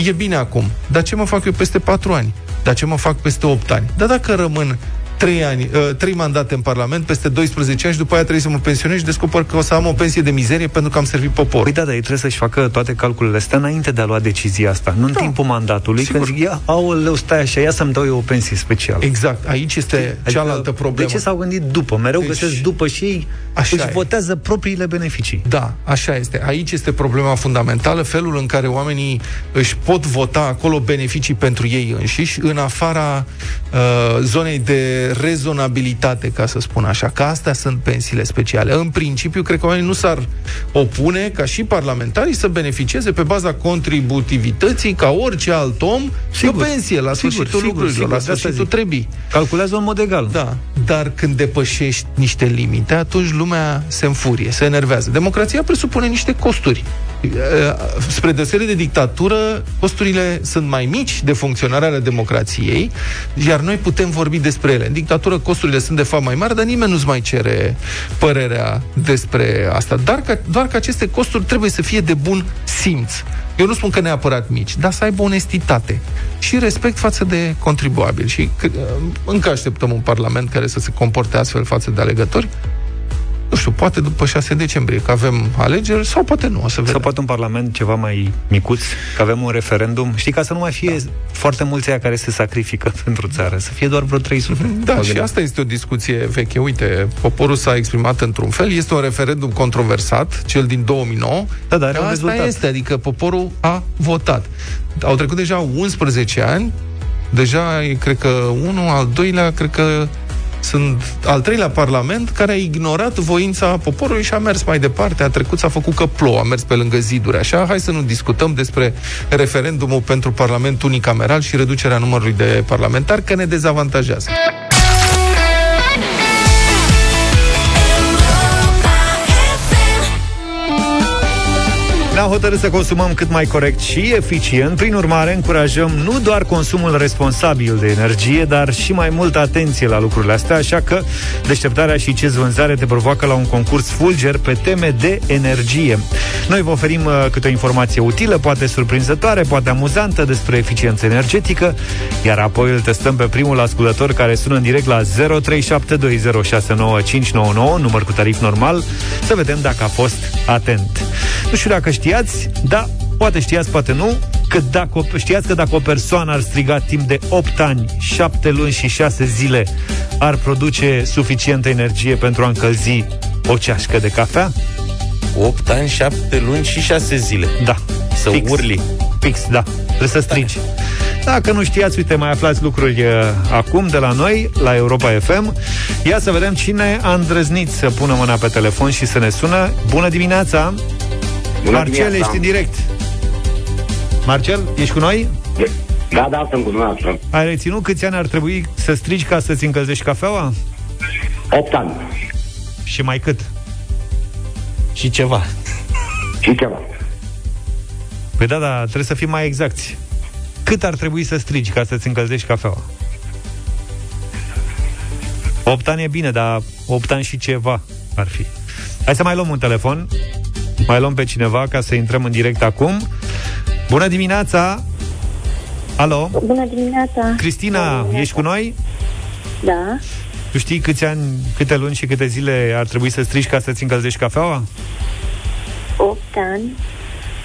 e bine acum. Dar ce mă fac eu peste patru ani? Dar ce mă fac peste 8 ani? Dar dacă rămân 3 ani, uh, 3 mandate în Parlament, peste 12 ani și după aia trebuie să mă pensionez și descoper că o să am o pensie de mizerie pentru că am servit poporul. Păi da, dar ei trebuie să-și facă toate calculele astea înainte de a lua decizia asta, nu în timpul mandatului, Sigur. când zic, ia, aoleu, stai așa, ia să-mi dau eu o pensie specială. Exact, aici este cealaltă problemă. De ce s-au gândit după? Mereu Deci- găsesc după și ei Așa își e. votează propriile beneficii. Da, așa este. Aici este problema fundamentală, felul în care oamenii își pot vota acolo beneficii pentru ei înșiși, în afara uh, zonei de rezonabilitate, ca să spun așa, că astea sunt pensiile speciale. În principiu, cred că oamenii nu s-ar opune ca și parlamentarii să beneficieze pe baza contributivității ca orice alt om Sigur. de o pensie la Sigur, sfârșitul sigur, lucrurilor, sigur, la de asta sfârșitul zic. trebuie. Calculează în mod egal. Da, dar când depășești niște limite, atunci lumea se înfurie, se enervează. Democrația presupune niște costuri. Uh, Spre deosebire de dictatură, costurile sunt mai mici de funcționare ale democrației, iar noi putem vorbi despre ele. În dictatură costurile sunt de fapt mai mari, dar nimeni nu-ți mai cere părerea despre asta. Dar că, doar că aceste costuri trebuie să fie de bun simț. Eu nu spun că neapărat mici, dar să aibă onestitate și respect față de contribuabil. Și uh, încă așteptăm un parlament care să se comporte astfel față de alegători. Nu știu, poate după 6 decembrie, că avem alegeri, sau poate nu, o să vedem. Sau poate un parlament ceva mai micuț, că avem un referendum. Știi, ca să nu mai fie da. foarte mulți aia care se sacrifică [LAUGHS] pentru țară, să fie doar vreo 300. Da, și asta este o discuție veche. Uite, poporul s-a exprimat într-un fel, este un referendum controversat, cel din 2009. Da, dar are asta un rezultat. este, adică poporul a votat. Au trecut deja 11 ani, deja e, cred că unul, al doilea, cred că sunt al treilea parlament care a ignorat voința poporului și a mers mai departe, a trecut, s-a făcut că plouă, a mers pe lângă ziduri. Așa, hai să nu discutăm despre referendumul pentru Parlament unicameral și reducerea numărului de parlamentari, că ne dezavantajează. Ne-am hotărât să consumăm cât mai corect și eficient. Prin urmare, încurajăm nu doar consumul responsabil de energie, dar și mai multă atenție la lucrurile astea, așa că deșteptarea și ce vânzare te provoacă la un concurs fulger pe teme de energie. Noi vă oferim uh, câte o informație utilă, poate surprinzătoare, poate amuzantă despre eficiență energetică, iar apoi îl testăm pe primul ascultător care sună în direct la 0372069599, număr cu tarif normal, să vedem dacă a fost atent. Nu știu dacă știați, da, poate știați, poate nu, că dacă, știați că dacă o persoană ar striga timp de 8 ani, 7 luni și 6 zile, ar produce suficientă energie pentru a încălzi o ceașcă de cafea? 8 ani, 7 luni și 6 zile. Da. Să Fix. urli. Fix, da. Trebuie să strigi. Dacă nu știați, uite, mai aflați lucruri uh, acum de la noi, la Europa FM. Ia să vedem cine a îndrăznit să pună mâna pe telefon și să ne sună. Bună dimineața! Bună Marcel, dimineața. ești în direct. Marcel, ești cu noi? Da, da, sunt cu dumneavoastră. Ai reținut câți ani ar trebui să strigi ca să-ți încălzești cafeaua? 8 ani. Și mai cât? Și ceva. Și ceva. Păi da, da, trebuie să fim mai exacti. Cât ar trebui să strigi ca să-ți încălzești cafeaua? 8 ani e bine, dar 8 ani și ceva ar fi. Hai să mai luăm un telefon. Mai luăm pe cineva ca să intrăm în direct acum. Bună dimineața! Alo? Bună dimineața! Cristina, ești cu noi? Da. Tu știi câți ani, câte luni și câte zile ar trebui să strigi ca să-ți încălzești cafeaua? 8 ani,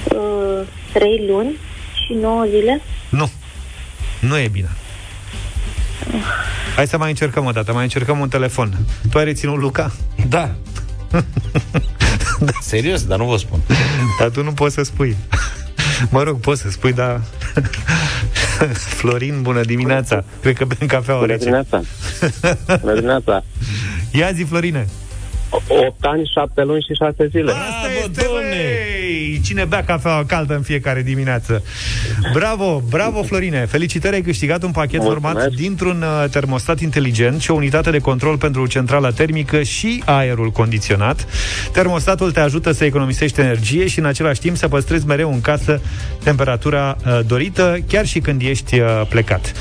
uh, 3 luni și 9 zile. Nu. Nu e bine. Hai să mai încercăm o dată, mai încercăm un telefon. Tu ai reținut Luca? Da. [LAUGHS] [LAUGHS] da. Serios, dar nu vă spun. Dar tu nu poți să spui. Mă rog, poți să spui, dar... [LAUGHS] Florin, bună dimineața. Cred că bem cafea Bună rece. dimineața. Bună dimineața. Ia zi, Florine. 8 ani, 7 luni și 6 zile. Asta este, băi! Cine bea cafea caldă în fiecare dimineață? Bravo, bravo, Florine! Felicitări, ai câștigat un pachet Mulțumesc. format dintr-un uh, termostat inteligent și o unitate de control pentru centrala termică și aerul condiționat. Termostatul te ajută să economisești energie și în același timp să păstrezi mereu în casă temperatura uh, dorită, chiar și când ești uh, plecat.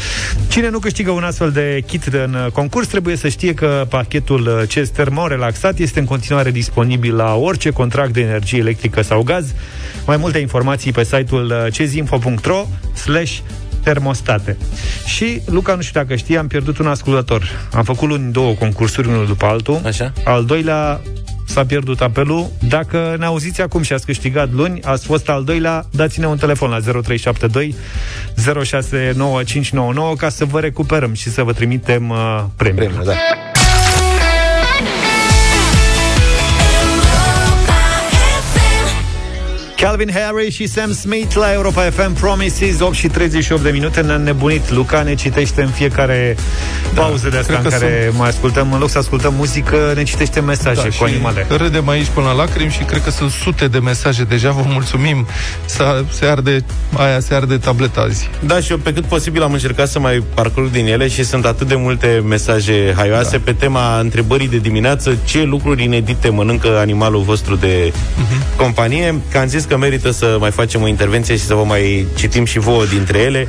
Cine nu câștigă un astfel de kit în uh, concurs trebuie să știe că pachetul uh, CES Termo Relaxat este în continuare disponibil la orice contract de energie electrică sau gaz. Mai multe informații pe site-ul uh, cezinfo.ro slash termostate. Și, Luca, nu știu dacă știi, am pierdut un ascultător. Am făcut luni două concursuri, unul după altul. Așa? Al doilea s-a pierdut apelul. Dacă ne auziți acum și ați câștigat luni, ați fost al doilea, dați-ne un telefon la 0372 069599 ca să vă recuperăm și să vă trimitem uh, premiul. Premiul, da. Calvin Harris și Sam Smith la Europa FM Promises 8 și 38 de minute Ne-a nebunit Luca ne citește în fiecare pauză de asta cred în că care sunt- mai ascultăm În loc să ascultăm muzică, ne citește mesaje Da, cu și animale Râdem aici până la lacrimi și cred că sunt sute de mesaje deja. Vă mulțumim. S-a, se arde, aia se arde tableta azi. Da, și eu pe cât posibil am încercat să mai parcurg din ele și sunt atât de multe mesaje haioase da. pe tema întrebării de dimineață, ce lucruri inedite mănâncă animalul vostru de uh-huh. companie, că am zis că merită să mai facem o intervenție și să vă mai citim și vouă dintre ele.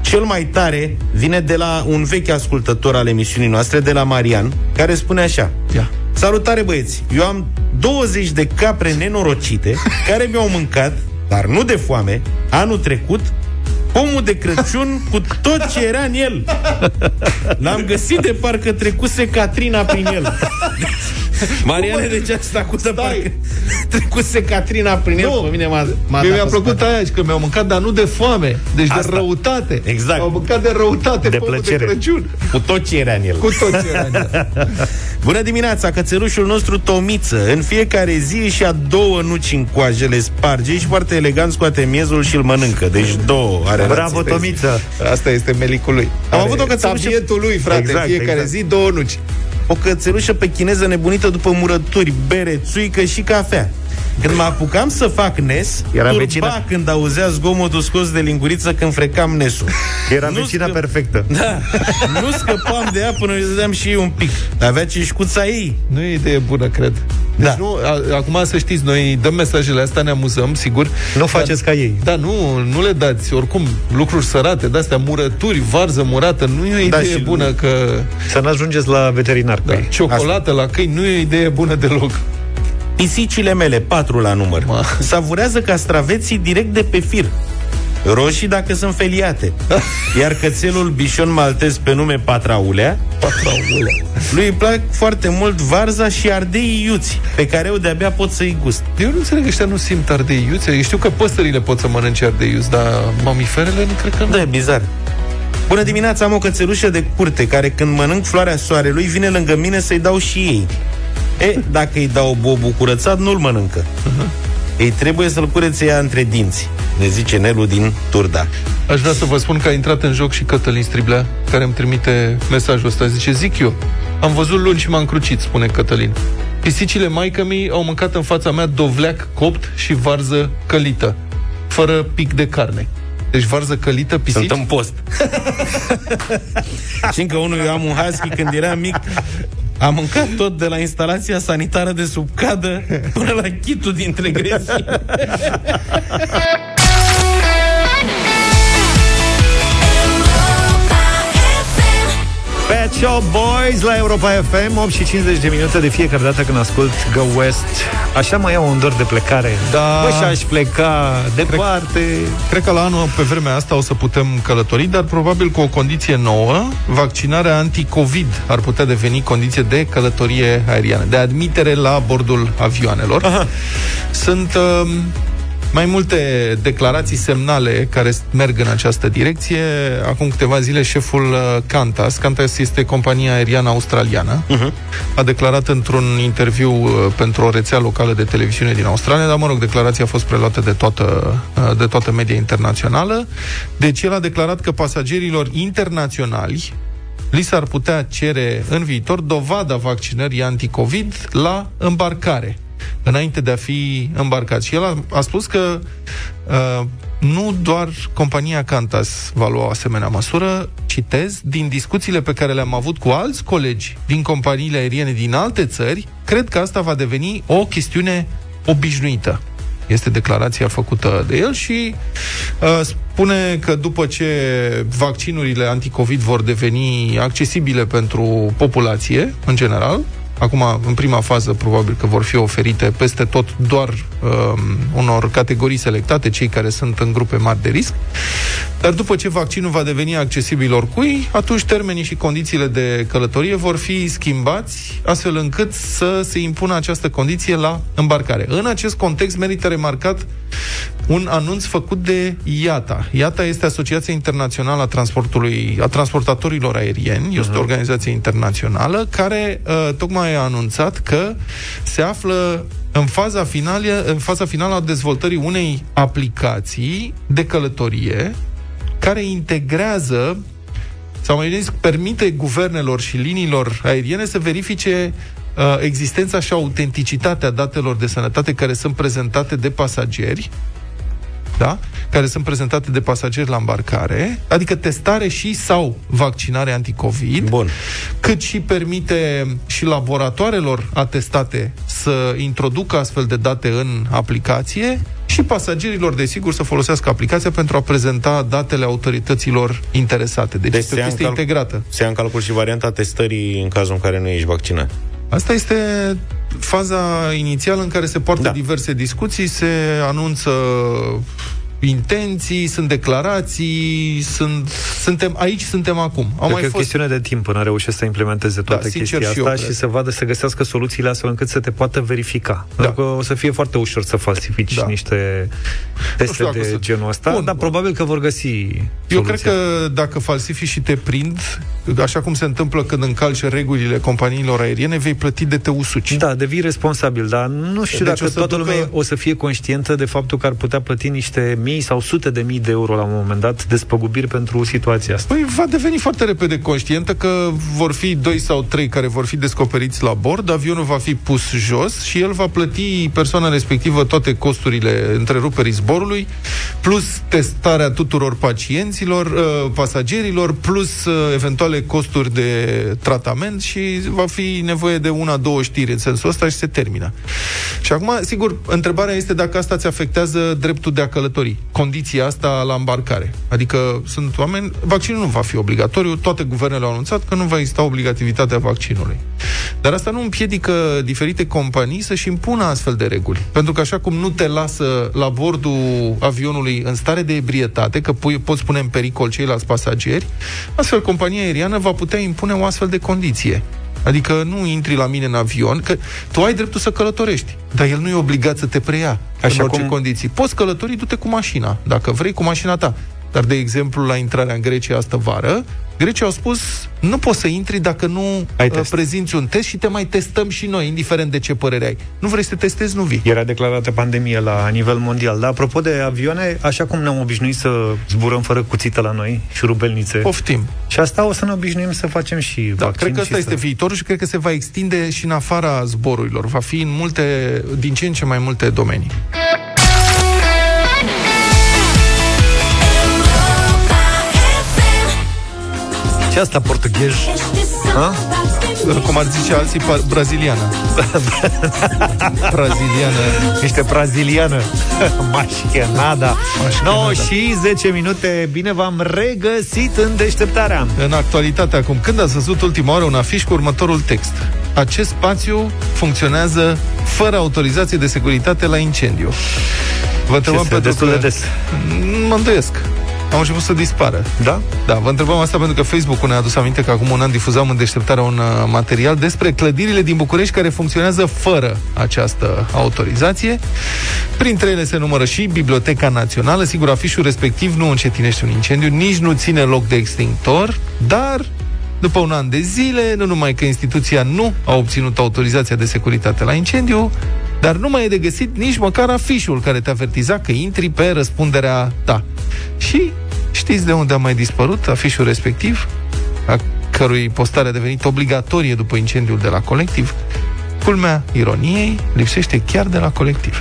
Cel mai tare vine de la un vechi ascultător al emisiunii noastre, de la Marian, care spune așa. Ia. Salutare băieți! Eu am 20 de capre nenorocite care mi-au mâncat, dar nu de foame, anul trecut, pomul de Crăciun cu tot ce era în el. L-am găsit de parcă trecuse Catrina prin el. Mariane de ce asta cu să parcă trecuse Catrina prin el, Nu. pe mine m-a, m-a Mie dat mi-a pe plăcut spate. aia, că mi-au mâncat, dar nu de foame, deci Asta. de răutate. Exact. Au mâncat de răutate De pomul plăcere. de Crăciun. Cu tot ce era în el. Cu tot ce era în el. [LAUGHS] Bună dimineața, cățelușul nostru Tomiță În fiecare zi își ia două nuci în coajă Le sparge și foarte elegant scoate miezul și îl mănâncă Deci două are Bravo, rație. Tomiță! Asta este melicul lui. Am Are avut o cățelușă- Tabietul lui, frate, Exact, în fiecare exact. zi două nuci. O cățelușă pe chineză nebunită după murături, bere, țuică și cafea. Când mă apucam să fac nes, Era turba vecina. când auzea zgomotul scos de linguriță când frecam nesul. Era Nu vecina scăp- perfectă. Da, nu scăpam de ea până îi dădeam și ei un pic. Avea cișcuța ei. Nu e idee bună, cred. Deci Da. nu, a, acum să știți, noi dăm mesajele astea, ne amuzăm, sigur. Nu faceți ca ei. Da, nu, nu le dați, oricum, lucruri sărate, de-astea, murături, varză murată, nu e o idee Da, da, și- bună că... Să n-ajungeți la veterinar cu Da, ei. ciocolată la câini nu e o idee bună deloc. Pisicile mele, patru la număr, Ma. savurează castraveții direct de pe fir. Roșii dacă sunt feliate. [LAUGHS] Iar cățelul bișon maltez pe nume Patraulea, Patraulea. lui îi plac foarte mult varza și ardeii iuți, pe care eu de-abia pot să-i gust. Eu nu înțeleg, ăștia nu simt ardei iuți. Eu știu că păsările pot să mănânce ardei iuți, dar mamiferele nu cred că nu. Da, e bizar. Bună dimineața, am o cățelușă de curte care când mănânc floarea soarelui vine lângă mine să-i dau și ei. E, dacă îi dau bobul curățat, nu-l mănâncă. Ei trebuie să-l curețe ea între dinți, ne zice Nelu din Turda. Aș vrea să vă spun că a intrat în joc și Cătălin Striblea, care îmi trimite mesajul ăsta. Zice, zic eu, am văzut luni și m-am crucit, spune Cătălin. Pisicile maică mi au mâncat în fața mea dovleac copt și varză călită, fără pic de carne. Deci varză călită, pisici? Sunt în post. [LAUGHS] și încă unul, eu am un husky când eram mic, am mâncat tot de la instalația sanitară de sub cadă până la chitul dintre grezii. [LAUGHS] Pet Shop Boys la Europa FM 8 și 50 de minute de fiecare dată când ascult Go West Așa mai iau un dor de plecare Da. Bă, și aș pleca departe Cred că la anul, pe vremea asta, o să putem călători, dar probabil cu o condiție nouă, vaccinarea anti-COVID ar putea deveni condiție de călătorie aeriană, de admitere la bordul avioanelor. Aha. Sunt uh, mai multe declarații semnale care merg în această direcție. Acum câteva zile, șeful uh, Qantas, Qantas este compania aeriană australiană, uh-huh. a declarat într-un interviu uh, pentru o rețea locală de televiziune din Australia, dar mă rog, declarația a fost preluată de toată, uh, de toată media internațională. Deci el a declarat că pasagerilor internaționali li s-ar putea cere în viitor dovada vaccinării anticovid la îmbarcare înainte de a fi îmbarcat. Și el a, a spus că uh, nu doar compania Qantas va lua o asemenea măsură, citez, din discuțiile pe care le-am avut cu alți colegi din companiile aeriene din alte țări, cred că asta va deveni o chestiune obișnuită. Este declarația făcută de el și uh, spune că după ce vaccinurile anticovid vor deveni accesibile pentru populație, în general, Acum, în prima fază, probabil că vor fi oferite peste tot doar um, unor categorii selectate, cei care sunt în grupe mari de risc. Dar după ce vaccinul va deveni accesibil oricui, atunci termenii și condițiile de călătorie vor fi schimbați astfel încât să se impună această condiție la îmbarcare. În acest context merită remarcat un anunț făcut de IATA. IATA este Asociația Internațională a Transportului, a Transportatorilor Aerieni, este o organizație internațională care uh, tocmai a anunțat că se află în faza finală, în faza finală a dezvoltării unei aplicații de călătorie care integrează sau mai zis, permite guvernelor și liniilor aeriene să verifice uh, existența și autenticitatea datelor de sănătate care sunt prezentate de pasageri da? care sunt prezentate de pasageri la îmbarcare, adică testare și sau vaccinare anticovid, Bun. cât și permite și laboratoarelor atestate să introducă astfel de date în aplicație și pasagerilor, desigur, să folosească aplicația pentru a prezenta datele autorităților interesate. Deci, Deci este se o ia în chestie calcul- integrată. Se ia în calcul și varianta testării în cazul în care nu ești vaccinat. Asta este faza inițială în care se poartă da. Da. diverse discuții, se anunță intenții, sunt declarații, sunt, Suntem aici, suntem acum. Au Cred mai că e fost chestiune de timp până reușește să implementeze toată Da, sincer chestia și eu asta cred. și să vadă, să găsească soluțiile astfel încât să te poată verifica. Da. Pentru că o să fie foarte ușor să falsifici Da. niște teste dacă de să- genul ăsta, Bun. dar probabil că vor găsi Eu soluția. cred că dacă falsifici și te prind, așa cum se întâmplă când încalci regulile companiilor aeriene, vei plăti de te usuci. Da, devii responsabil, dar nu știu Deci dacă o să toată ducă- lumea o să fie conștientă de faptul că ar putea plăti niște mii sau sute de mii de euro la un moment dat despăgubiri pentru situația asta. Păi va deveni foarte repede conștientă că vor fi doi sau trei care vor fi descoperiți la bord, avionul va fi pus jos și el va plăti persoana respectivă toate costurile întreruperii zborului, plus testarea tuturor pacienților, uh, pasagerilor, plus uh, eventuale costuri de tratament și va fi nevoie de una, două știri în sensul ăsta și se termină. Și acum, sigur, întrebarea este dacă asta îți afectează dreptul de a călători, condiția asta la îmbarcare. Adică sunt oameni, vaccinul nu va fi obligatoriu, toate guvernele au anunțat că nu va exista obligativitatea vaccinului. Dar asta nu împiedică diferite companii să-și impună astfel de reguli. Pentru că așa cum nu te lasă la bordul avionului în stare de ebrietate, că pui, poți pune în pericol ceilalți pasageri, astfel compania aeriană va putea impune o astfel de condiție. Adică nu intri la mine în avion, că tu ai dreptul să călătorești, dar el nu e obligat să te preia Așa în orice cum- condiții. Poți călători, du-te cu mașina, dacă vrei, cu mașina ta. Dar, de exemplu, la intrarea în Grecia astă vară, Grecia au spus, nu poți să intri dacă nu Ai uh, test. prezinți un test și te mai testăm și noi, indiferent de ce părere ai. Nu vrei să te testezi, nu vii. Era declarată pandemie la nivel mondial. Dar apropo de avioane, așa cum ne-am obișnuit să zburăm fără cuțită la noi, șurubelnițe. Poftim. Și asta o să ne obișnuim să facem și Da, vaccin cred că și ăsta este să... viitorul și cred că se va extinde și în afara zborurilor. Va fi în multe, din ce în ce mai multe domenii. Ce asta portughez? Ha? Cum ar zice alții, pa- braziliană. [LAUGHS] braziliană. Niște braziliană. [LAUGHS] Mașchenada. 9 și 10 minute. Bine v-am regăsit în deșteptarea. În actualitate acum, când ați văzut ultima oară un afiș cu următorul text? Acest spațiu funcționează fără autorizație de securitate la incendiu. Vă întrebam Este pentru destul că... de des. Mă îndoiesc. Au început să dispară. Da? Da, vă întrebam asta pentru că Facebook-ul ne-a adus aminte că acum un an difuzam în deșteptarea un uh, material despre clădirile din București care funcționează fără această autorizație. Printre ele se numără și Biblioteca Națională. Sigur, afișul respectiv nu încetinește un incendiu, nici nu ține loc de extintor, dar după un an de zile, nu numai că instituția nu a obținut autorizația de securitate la incendiu, dar nu mai e de găsit nici măcar afișul care te avertiza că intri pe răspunderea ta. Și știți de unde a mai dispărut afișul respectiv, a cărui postare a devenit obligatorie după incendiul de la colectiv? Culmea ironiei lipsește chiar de la colectiv.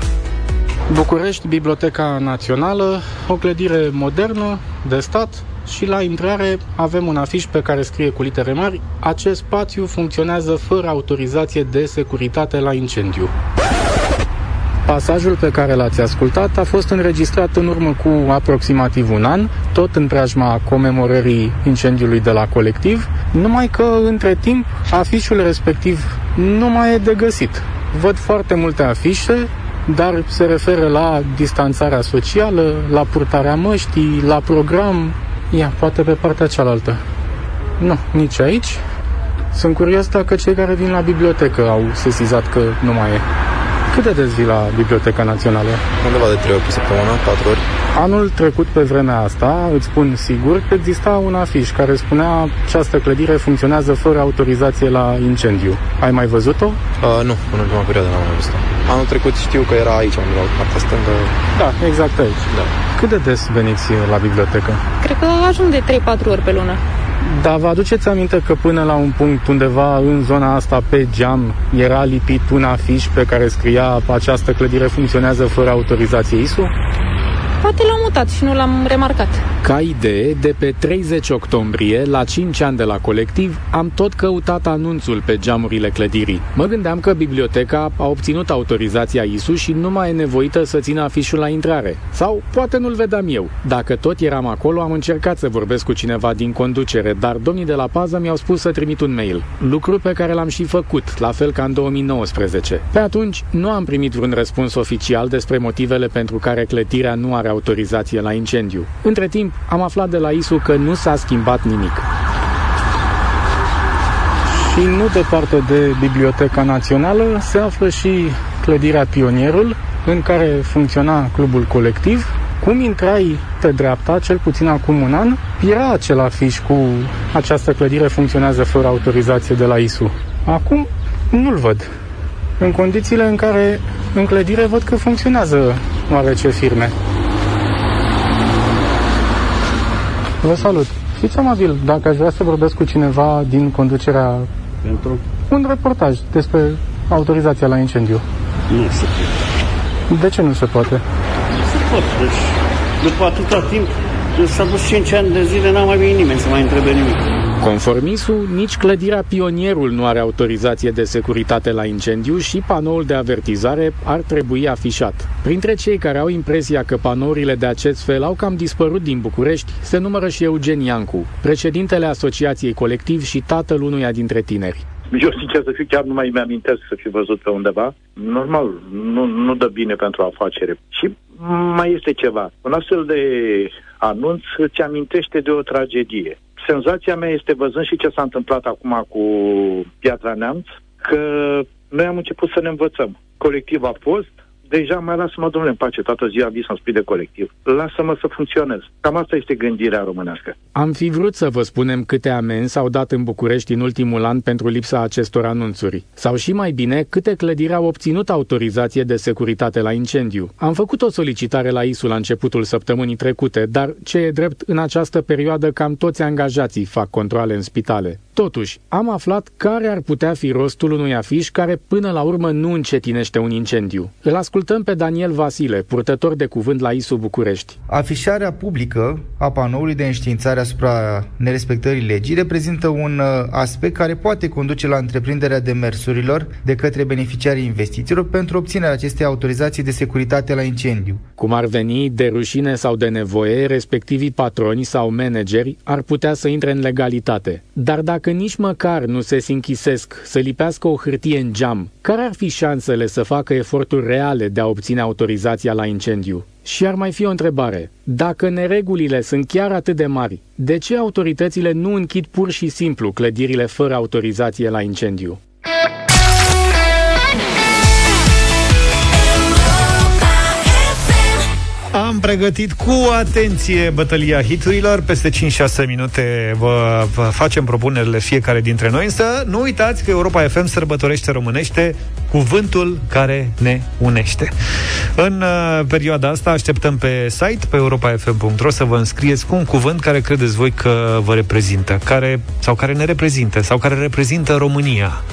București, Biblioteca Națională, o clădire modernă, de stat, și la intrare avem un afiș pe care scrie cu litere mari Acest spațiu funcționează fără autorizație de securitate la incendiu. Pasajul pe care l-ați ascultat a fost înregistrat în urmă cu aproximativ un an, tot în preajma comemorării incendiului de la colectiv, numai că între timp afișul respectiv nu mai e de găsit. Văd foarte multe afișe, dar se referă la distanțarea socială, la purtarea măștii, la program. Ia, poate pe partea cealaltă. Nu, nici aici. Sunt curios dacă cei care vin la bibliotecă au sesizat că nu mai e. Cât de des vii la Biblioteca Națională? Undeva de 3 ori pe săptămână, 4 ori. Anul trecut, pe vremea asta, îți spun sigur că exista un afiș care spunea această clădire funcționează fără autorizație la incendiu. Ai mai văzut-o? Uh, nu, în ultima perioadă n-am mai văzut Anul trecut știu că era aici, undeva, pe partea stângă. Da, exact aici. Da. Cât de des veniți la bibliotecă? Cred că ajung de 3-4 ori pe lună. Dar vă aduceți aminte că până la un punct undeva în zona asta pe geam era lipit un afiș pe care scria această clădire funcționează fără autorizație ISU? Poate l-am mutat și nu l-am remarcat. Ca idee, de pe 30 octombrie, la 5 ani de la colectiv, am tot căutat anunțul pe geamurile clădirii. Mă gândeam că biblioteca a obținut autorizația ISU și nu mai e nevoită să țină afișul la intrare. Sau poate nu-l vedeam eu. Dacă tot eram acolo, am încercat să vorbesc cu cineva din conducere, dar domnii de la pază mi-au spus să trimit un mail. Lucru pe care l-am și făcut, la fel ca în 2019. Pe atunci, nu am primit vreun răspuns oficial despre motivele pentru care clădirea nu are autorizație la incendiu. Între timp, am aflat de la ISU că nu s-a schimbat nimic. Și nu departe de Biblioteca Națională se află și clădirea Pionierul, în care funcționa clubul colectiv. Cum intrai pe dreapta, cel puțin acum un an, era acel afiș cu această clădire funcționează fără autorizație de la ISU. Acum nu-l văd. În condițiile în care în clădire văd că funcționează oarece firme. Vă salut. Fiți amabil, dacă aș vrea să vorbesc cu cineva din conducerea... Pentru? Un reportaj despre autorizația la incendiu. Nu se poate. De ce nu se poate? Nu se poate. Deci, după atâta timp, s-a dus 5 ani de zile, n-a mai venit nimeni să mai întrebe nimic. Conform ISU, nici clădirea Pionierul nu are autorizație de securitate la incendiu și panoul de avertizare ar trebui afișat. Printre cei care au impresia că panourile de acest fel au cam dispărut din București, se numără și Eugen Iancu, președintele Asociației Colectiv și tatăl unuia dintre tineri. Eu, sincer să fiu, chiar nu mai mi-amintesc să fi văzut pe undeva. Normal, nu, nu dă bine pentru afacere. Și mai este ceva. Un astfel de anunț îți amintește de o tragedie. Senzația mea este, văzând și ce s-a întâmplat acum cu Piatra Neamț, că noi am început să ne învățăm. Colectiv a fost, deja mai lasă-mă, domnule, în pace, toată ziua vis să de colectiv. Lasă-mă să funcționez. Cam asta este gândirea românească. Am fi vrut să vă spunem câte amenzi s-au dat în București în ultimul an pentru lipsa acestor anunțuri. Sau și mai bine, câte clădiri au obținut autorizație de securitate la incendiu. Am făcut o solicitare la ISU la începutul săptămânii trecute, dar ce e drept, în această perioadă cam toți angajații fac controle în spitale. Totuși, am aflat care ar putea fi rostul unui afiș care până la urmă nu încetinește un incendiu. Îl ascultăm pe Daniel Vasile, purtător de cuvânt la ISU București. Afișarea publică a panoului de înștiințare asupra nerespectării legii reprezintă un uh, aspect care poate conduce la întreprinderea demersurilor de către beneficiarii investițiilor pentru obținerea acestei autorizații de securitate la incendiu. Cum ar veni, de rușine sau de nevoie, respectivii patroni sau manageri ar putea să intre în legalitate. Dar dacă nici măcar nu se închisesc să lipească o hârtie în geam, care ar fi șansele să facă eforturi reale de a obține autorizația la incendiu? Și ar mai fi o întrebare. Dacă neregulile sunt chiar atât de mari, de ce autoritățile nu închid pur și simplu clădirile fără autorizație la incendiu? Am pregătit cu atenție bătălia hiturilor. Peste 5-6 minute vă, vă facem propunerile fiecare dintre noi, însă nu uitați că Europa FM sărbătorește românește cuvântul care ne unește. În uh, perioada asta așteptăm pe site, pe europafm.ro, să vă înscrieți cu un cuvânt care credeți voi că vă reprezintă, care, sau care ne reprezintă, sau care reprezintă România.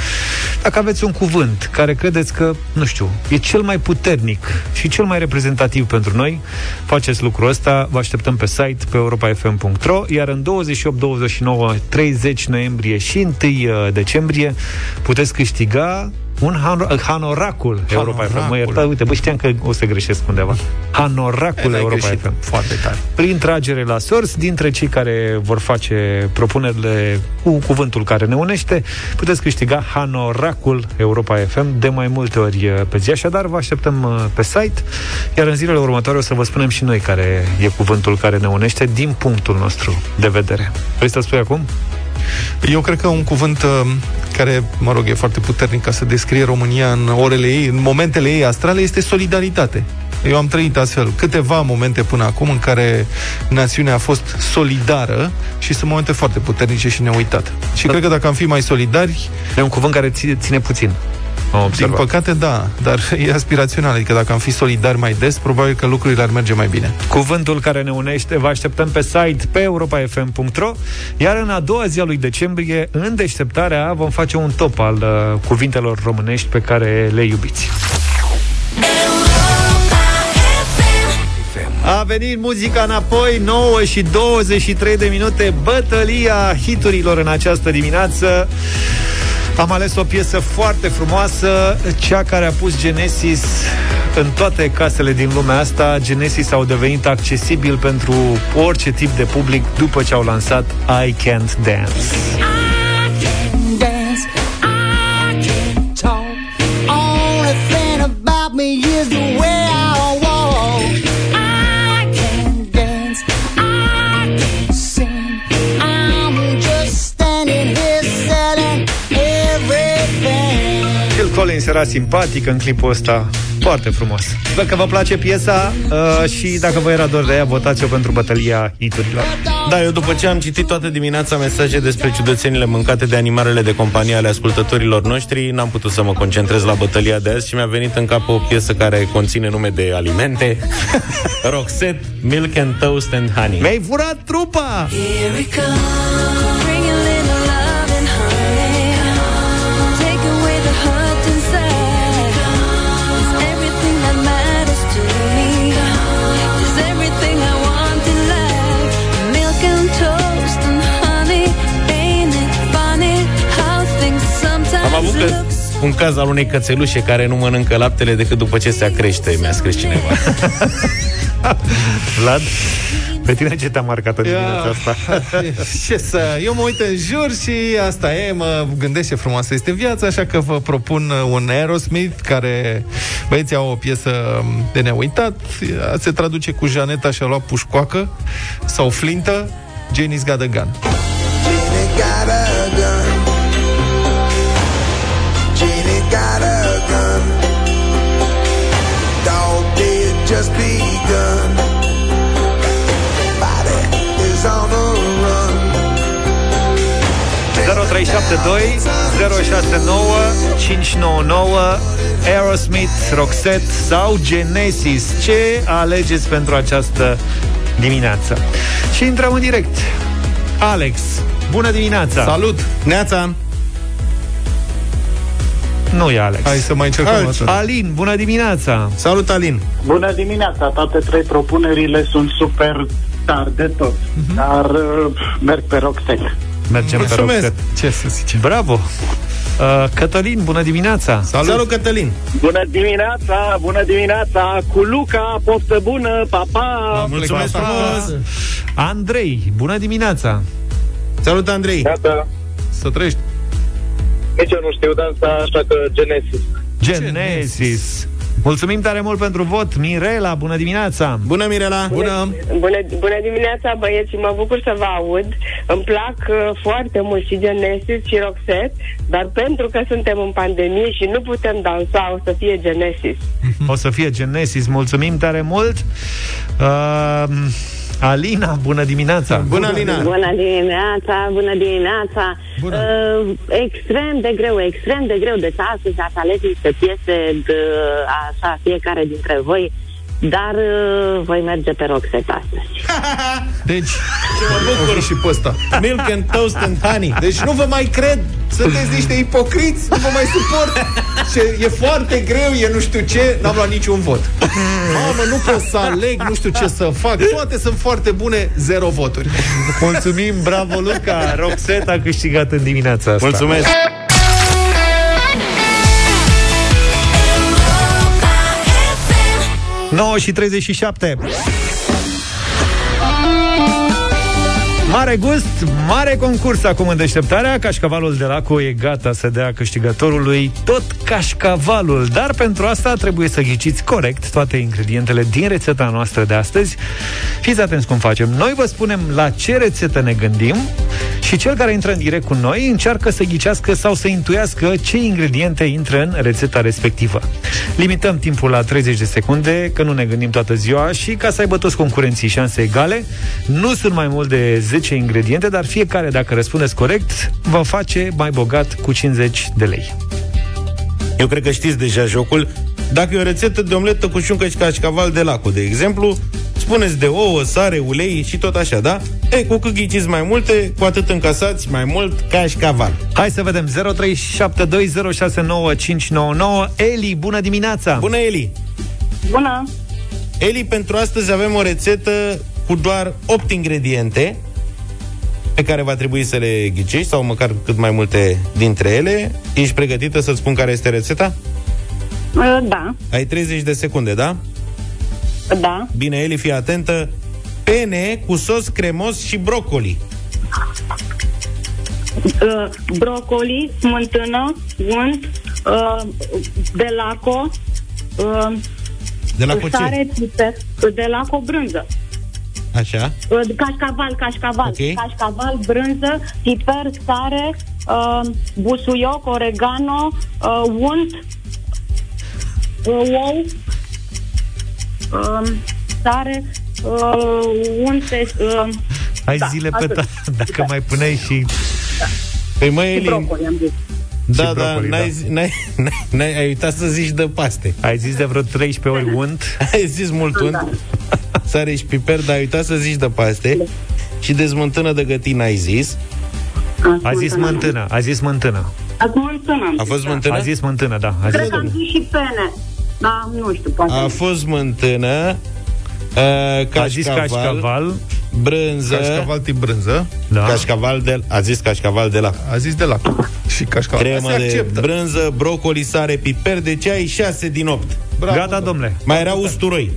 Dacă aveți un cuvânt care credeți că, nu știu, e cel mai puternic și cel mai reprezentativ pentru noi, faceți lucrul ăsta, vă așteptăm pe site, pe europafm.ro, iar în 28, 29, 30 noiembrie și 1 uh, decembrie puteți câștiga un han- hanoracul Europa FM. Mă ierta, uite, bă, știam că o să greșesc undeva. Hanoracul Europa greșit. FM. Foarte tare. Prin tragere la sorți, dintre cei care vor face propunerile cu cuvântul care ne unește, puteți câștiga hanoracul Europa FM de mai multe ori uh, pe zi. Așadar, vă așteptăm uh, pe site, iar în zilele următoare o să vă spunem și noi care e cuvântul care ne unește din punctul nostru de vedere. Vrei să spui acum? Eu cred că un cuvânt uh, care, mă rog, e foarte puternic ca să descrie România în orele ei, în momentele ei astrale, este solidaritate. Eu am trăit astfel câteva momente până acum în care națiunea a fost solidară și sunt momente foarte puternice și neuitate. Și cred că dacă am fi mai solidari... E un cuvânt care ține, ține puțin. Din păcate, da, dar e aspirațional. Adică dacă am fi solidari mai des, probabil că lucrurile ar merge mai bine. Cuvântul care ne unește vă așteptăm pe site pe europafm.ro Iar în a doua zi a lui decembrie, în deșteptarea, vom face un top al uh, cuvintelor românești pe care le iubiți. A venit muzica înapoi, 9 și 23 de minute, bătălia hiturilor în această dimineață. Am ales o piesă foarte frumoasă, cea care a pus Genesis în toate casele din lumea asta. Genesis au devenit accesibil pentru orice tip de public după ce au lansat I Can't Dance. dance. Era simpatic în clipul ăsta. Foarte frumos. Dacă vă place piesa uh, și dacă vă era dor de ea, votați-o pentru bătălia hiturilor. Da, eu după ce am citit toată dimineața mesaje despre ciudățenile mâncate de animalele de companie ale ascultătorilor noștri, n-am putut să mă concentrez la bătălia de azi și mi-a venit în cap o piesă care conține nume de alimente. [LAUGHS] Roxette, Milk and Toast and Honey. Mi-ai furat trupa! Here it comes. Un caz al unei cățelușe care nu mănâncă laptele decât după ce se acrește, mi-a scris cineva. [LAUGHS] Vlad, pe tine ce te-a marcat în dimineața asta? [LAUGHS] Ce să... Eu mă uit în jur și asta e, mă gândesc ce frumoasă este viața, așa că vă propun un Aerosmith care băieții au o piesă de neuitat, Ea se traduce cu Janeta și-a luat pușcoacă sau flintă, Janie's Got a Gun. Jenny got a gun. Just begun. Body is on the run. 0372 069 599 Aerosmith, Roxette sau Genesis. Ce alegeți pentru această dimineață? Și intrăm în direct. Alex, bună dimineața! Salut! Neața! Nu e Alex. Hai să mai încercăm Alți. o dată. Alin, bună dimineața! Salut, Alin! Bună dimineața! Toate trei propunerile sunt super tari de tot, Mhm. dar uh, merg pe Roxette. Mergem pe Mulțumesc! Roxette. Ce să zicem? Bravo! Uh, Cătălin, bună dimineața! Salut! Salut, Cătălin! Bună dimineața, bună dimineața, cu Luca, poftă bună, pa, pa! Mulțumesc frumos! Andrei, bună dimineața! Salut, Andrei! Iată, Să trăiești. Nici eu nu știu dansa, așa că Genesis. Genesis. Mulțumim tare mult pentru vot. Mirela, bună dimineața! Bună, Mirela! Bună! Bună, bună dimineața, băieți, mă bucur să vă aud. Îmi plac uh, foarte mult și Genesis și Roxette, dar pentru că suntem în pandemie și nu putem dansa, o să fie Genesis. O să fie Genesis. Mulțumim tare mult! Uh, Alina, bună dimineața! Bună, Alina! Bună dimineața, bună dimineața. Bună. Uh, extrem de greu, extrem de greu. Deci astăzi ați ales niște piese de așa fiecare dintre voi, dar uh, voi merge pe Roxette astăzi. [LAUGHS] Deci, mă bucur și pe ăsta. Milk and Toast and Honey. Deci nu vă mai cred, sunteți niște ipocriți, nu vă mai suport. Ce, e foarte greu, e nu știu ce, n-am luat niciun vot. Mamă, nu pot să aleg, nu știu ce să fac. Toate sunt foarte bune, zero voturi. Mulțumim, bravo Luca! Roxette a câștigat în dimineața asta. Mulțumesc! 9 și 37. Mare gust, mare concurs acum în deșteptarea. Cașcavalul de Laco e gata să dea câștigătorului tot cașcavalul. Dar pentru asta trebuie să ghiciți corect toate ingredientele din rețeta noastră de astăzi. Fiți atenți cum facem. Noi vă spunem la ce rețetă ne gândim Și cel care intră în direct cu noi încearcă să ghicească sau să intuiască ce ingrediente intră în rețeta respectivă Limităm timpul la 30 de secunde, că nu ne gândim toată ziua și ca să aibă toți concurenții șanse egale, nu sunt mai mult de 10 ingrediente, dar fiecare, dacă răspundeți corect, vă face mai bogat cu 50 de lei. Eu cred că știți deja jocul. Dacă e o rețetă de omletă cu șuncă și cașcaval de lacu, de exemplu, spuneți de ouă, sare, ulei și tot așa, da? E, cu cât ghiciți mai multe, cu atât încasați mai mult cașcaval. Hai să vedem, 0372069599 Eli, bună dimineața! Bună, Eli! Bună! Eli, pentru astăzi avem o rețetă cu doar 8 ingrediente pe care va trebui să le ghicești sau măcar cât mai multe dintre ele. Ești pregătită să-ți spun care este rețeta? Uh, Da, Ai 30 de secunde, da? da. Bine, Eli, fii atentă. Pene cu sos cremos și brocoli. Uh, brocoli, smântână, unt, uh, de laco, uh, De la coce. sare, piper, de laco, brânză. Așa. Uh, Cașcaval, cașcaval. Ok. Cașcaval, brânză, piper, sare, uh, busuioc, oregano, uh, unt, uh, ou, um, sare, uh, unte, uh, Hai da, zile pe atât. ta, [LAUGHS] dacă mai puneai și... Păi mă, și Elin, brocoli am zis. da, și da, brocoli, n-ai, da. zi- N-ai, n-ai, n-ai, ai uitat să zici de paste. Ai zis de vreo 13 ori unt. [LAUGHS] Ai zis mult unt, [LAUGHS] sare și piper, dar ai uitat să zici de paste. Și de smântână de gătit n-ai zis. A zis mântână, a zis mântână. Acum mântână. A fost smântână? A zis mântână, da. A zis Cred că am zis și pene. Da, nu știu, poate. A fost smântână, uh, A zis cașcaval, brânză, Cașcaval tip brânză. da. cașcaval de, a zis cașcaval de la A zis de la și cașcaval. cremă Se de acceptă. brânză, brocoli, sare, piper, deci ai 6 din 8. Bravo, Gata, domnule. Mai era usturoi.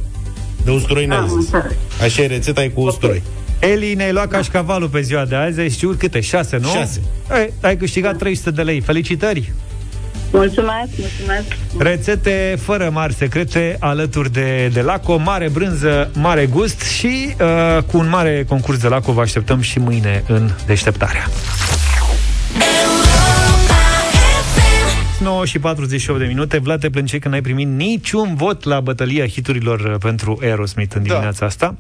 De usturoi n-ai zis. Așa e rețeta, e cu usturoi. Eli, ne-ai luat cașcavalul pe ziua de azi, ai știut câte? Șase, nu? Șase. Ei, ai câștigat 300 de lei. Felicitări! Mulțumesc, mulțumesc. Rețete fără mari secrete alături de, de Laco, mare brânză, mare gust și uh, cu un mare concurs de Laco vă așteptăm și mâine în deșteptarea. 9 și 48 de minute Vlad, te plângeai că n-ai primit niciun vot la bătălia hiturilor uh, pentru Aerosmith în dimineața asta.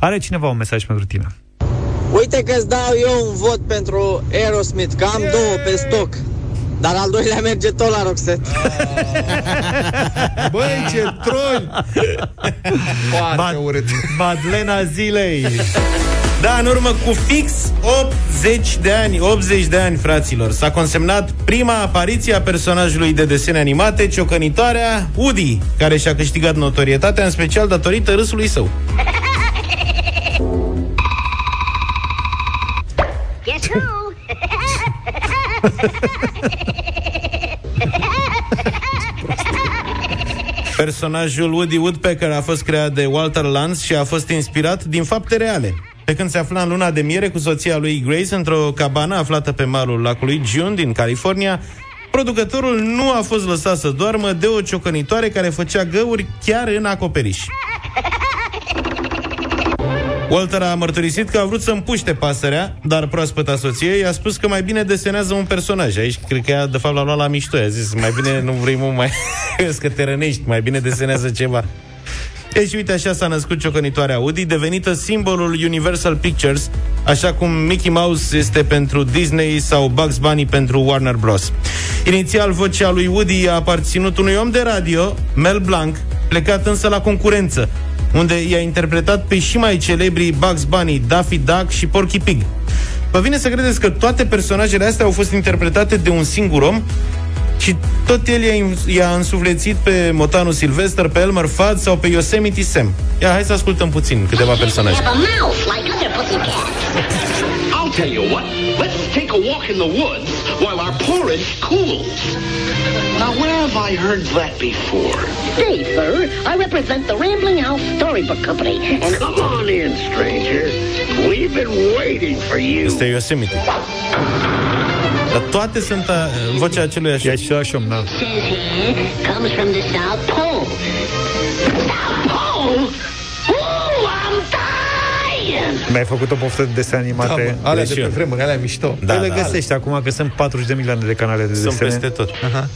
Are cineva un mesaj pentru tine? Uite că îți dau eu un vot pentru Aerosmith, că am două pe stoc. Dar al doilea merge tot la Roxette. [LAUGHS] Băi, ce troli! Foarte Bad- urât. Madlena zilei! Da, în urmă cu fix 80 de ani, 80 de ani, fraților, s-a consemnat prima apariție a personajului de desene animate, ciocănitoarea Woody, care și-a câștigat notorietatea, în special datorită râsului său. Personajul Woody Woodpecker a fost creat de Walter Lantz și a fost inspirat din fapte reale. Pe când se afla în luna de miere cu soția lui Grace într-o cabană aflată pe malul lacului June din California, producătorul nu a fost lăsat să doarmă de o ciocănitoare care făcea găuri chiar în acoperiș. Walter a mărturisit că a vrut să împuște pasărea, dar proaspăta soție i-a spus că mai bine desenează un personaj. Aici cred că ea, de fapt, l-a luat la mișto. A zis, mai bine nu vrei mult mai... [LAUGHS] Vezi că te rănești, mai bine desenează ceva. Deci, uite, așa s-a născut ciocănitoarea Audi, devenită simbolul Universal Pictures, așa cum Mickey Mouse este pentru Disney sau Bugs Bunny pentru Warner Bros. Inițial, vocea lui Woody a aparținut unui om de radio, Mel Blanc, plecat însă la concurență, unde i-a interpretat pe și mai celebrii Bugs Bunny, Daffy Duck și Porky Pig. Vă vine să credeți că toate personajele astea au fost interpretate de un singur om și tot el i-a, i-a însuflețit pe Motanul Sylvester, pe Elmer Fudd sau pe Yosemite Sam. Ia, hai să ascultăm puțin câteva personaje. Have a mouth like other pussycats. I'll tell you what. Let's take a walk in the woods while our porridge cools. Now, where have I heard that before? Say, sir, I represent the Rambling House Storybook Company, and Come on in, stranger. We've been waiting for you. Este Yosemite. Dar toate sunt a, vocea acelui așa. E același om, da. says here comes from the South Pole. South Pole? Ooh, I'm dying! Mi-ai făcut o poftă de desene animate. Da, mă, alea Deci de pe eu. vremuri, alea mișto. Da, le găsești acum că sunt 40 de milioane de canale de Sunt desene. peste tot. Aha.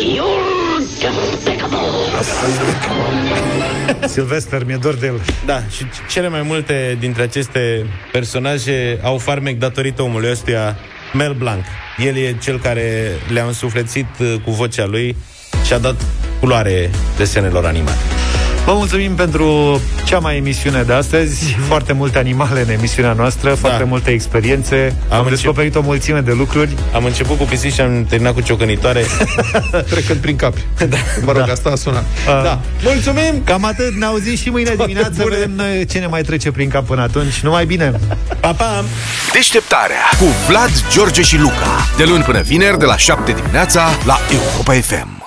You're despicable! Silvester, mi-e dor de el. Da, și cele mai multe dintre aceste personaje au farmec datorită omului ăstuia, Mel Blanc. El e cel care le-a însuflețit uh, cu vocea lui și a dat culoare desenelor animate. Vă mulțumim pentru cea mai emisiune de astăzi. Foarte multe animale în emisiunea noastră, foarte multe experiențe. Am, încep- descoperit o mulțime de lucruri. Am început cu pisici și am terminat cu ciocănitoare. [LAUGHS] Trecând prin cap. Da. Mă rog, asta a sunat. Da. Mulțumim! Cam atât, ne auzim și mâine dimineață. Vedem noi ce ne mai trece prin cap până atunci. Numai bine! Pa, pa! Deșteptarea cu Vlad, George și Luca. De luni până vineri, de la 7 dimineața, la Europa FM.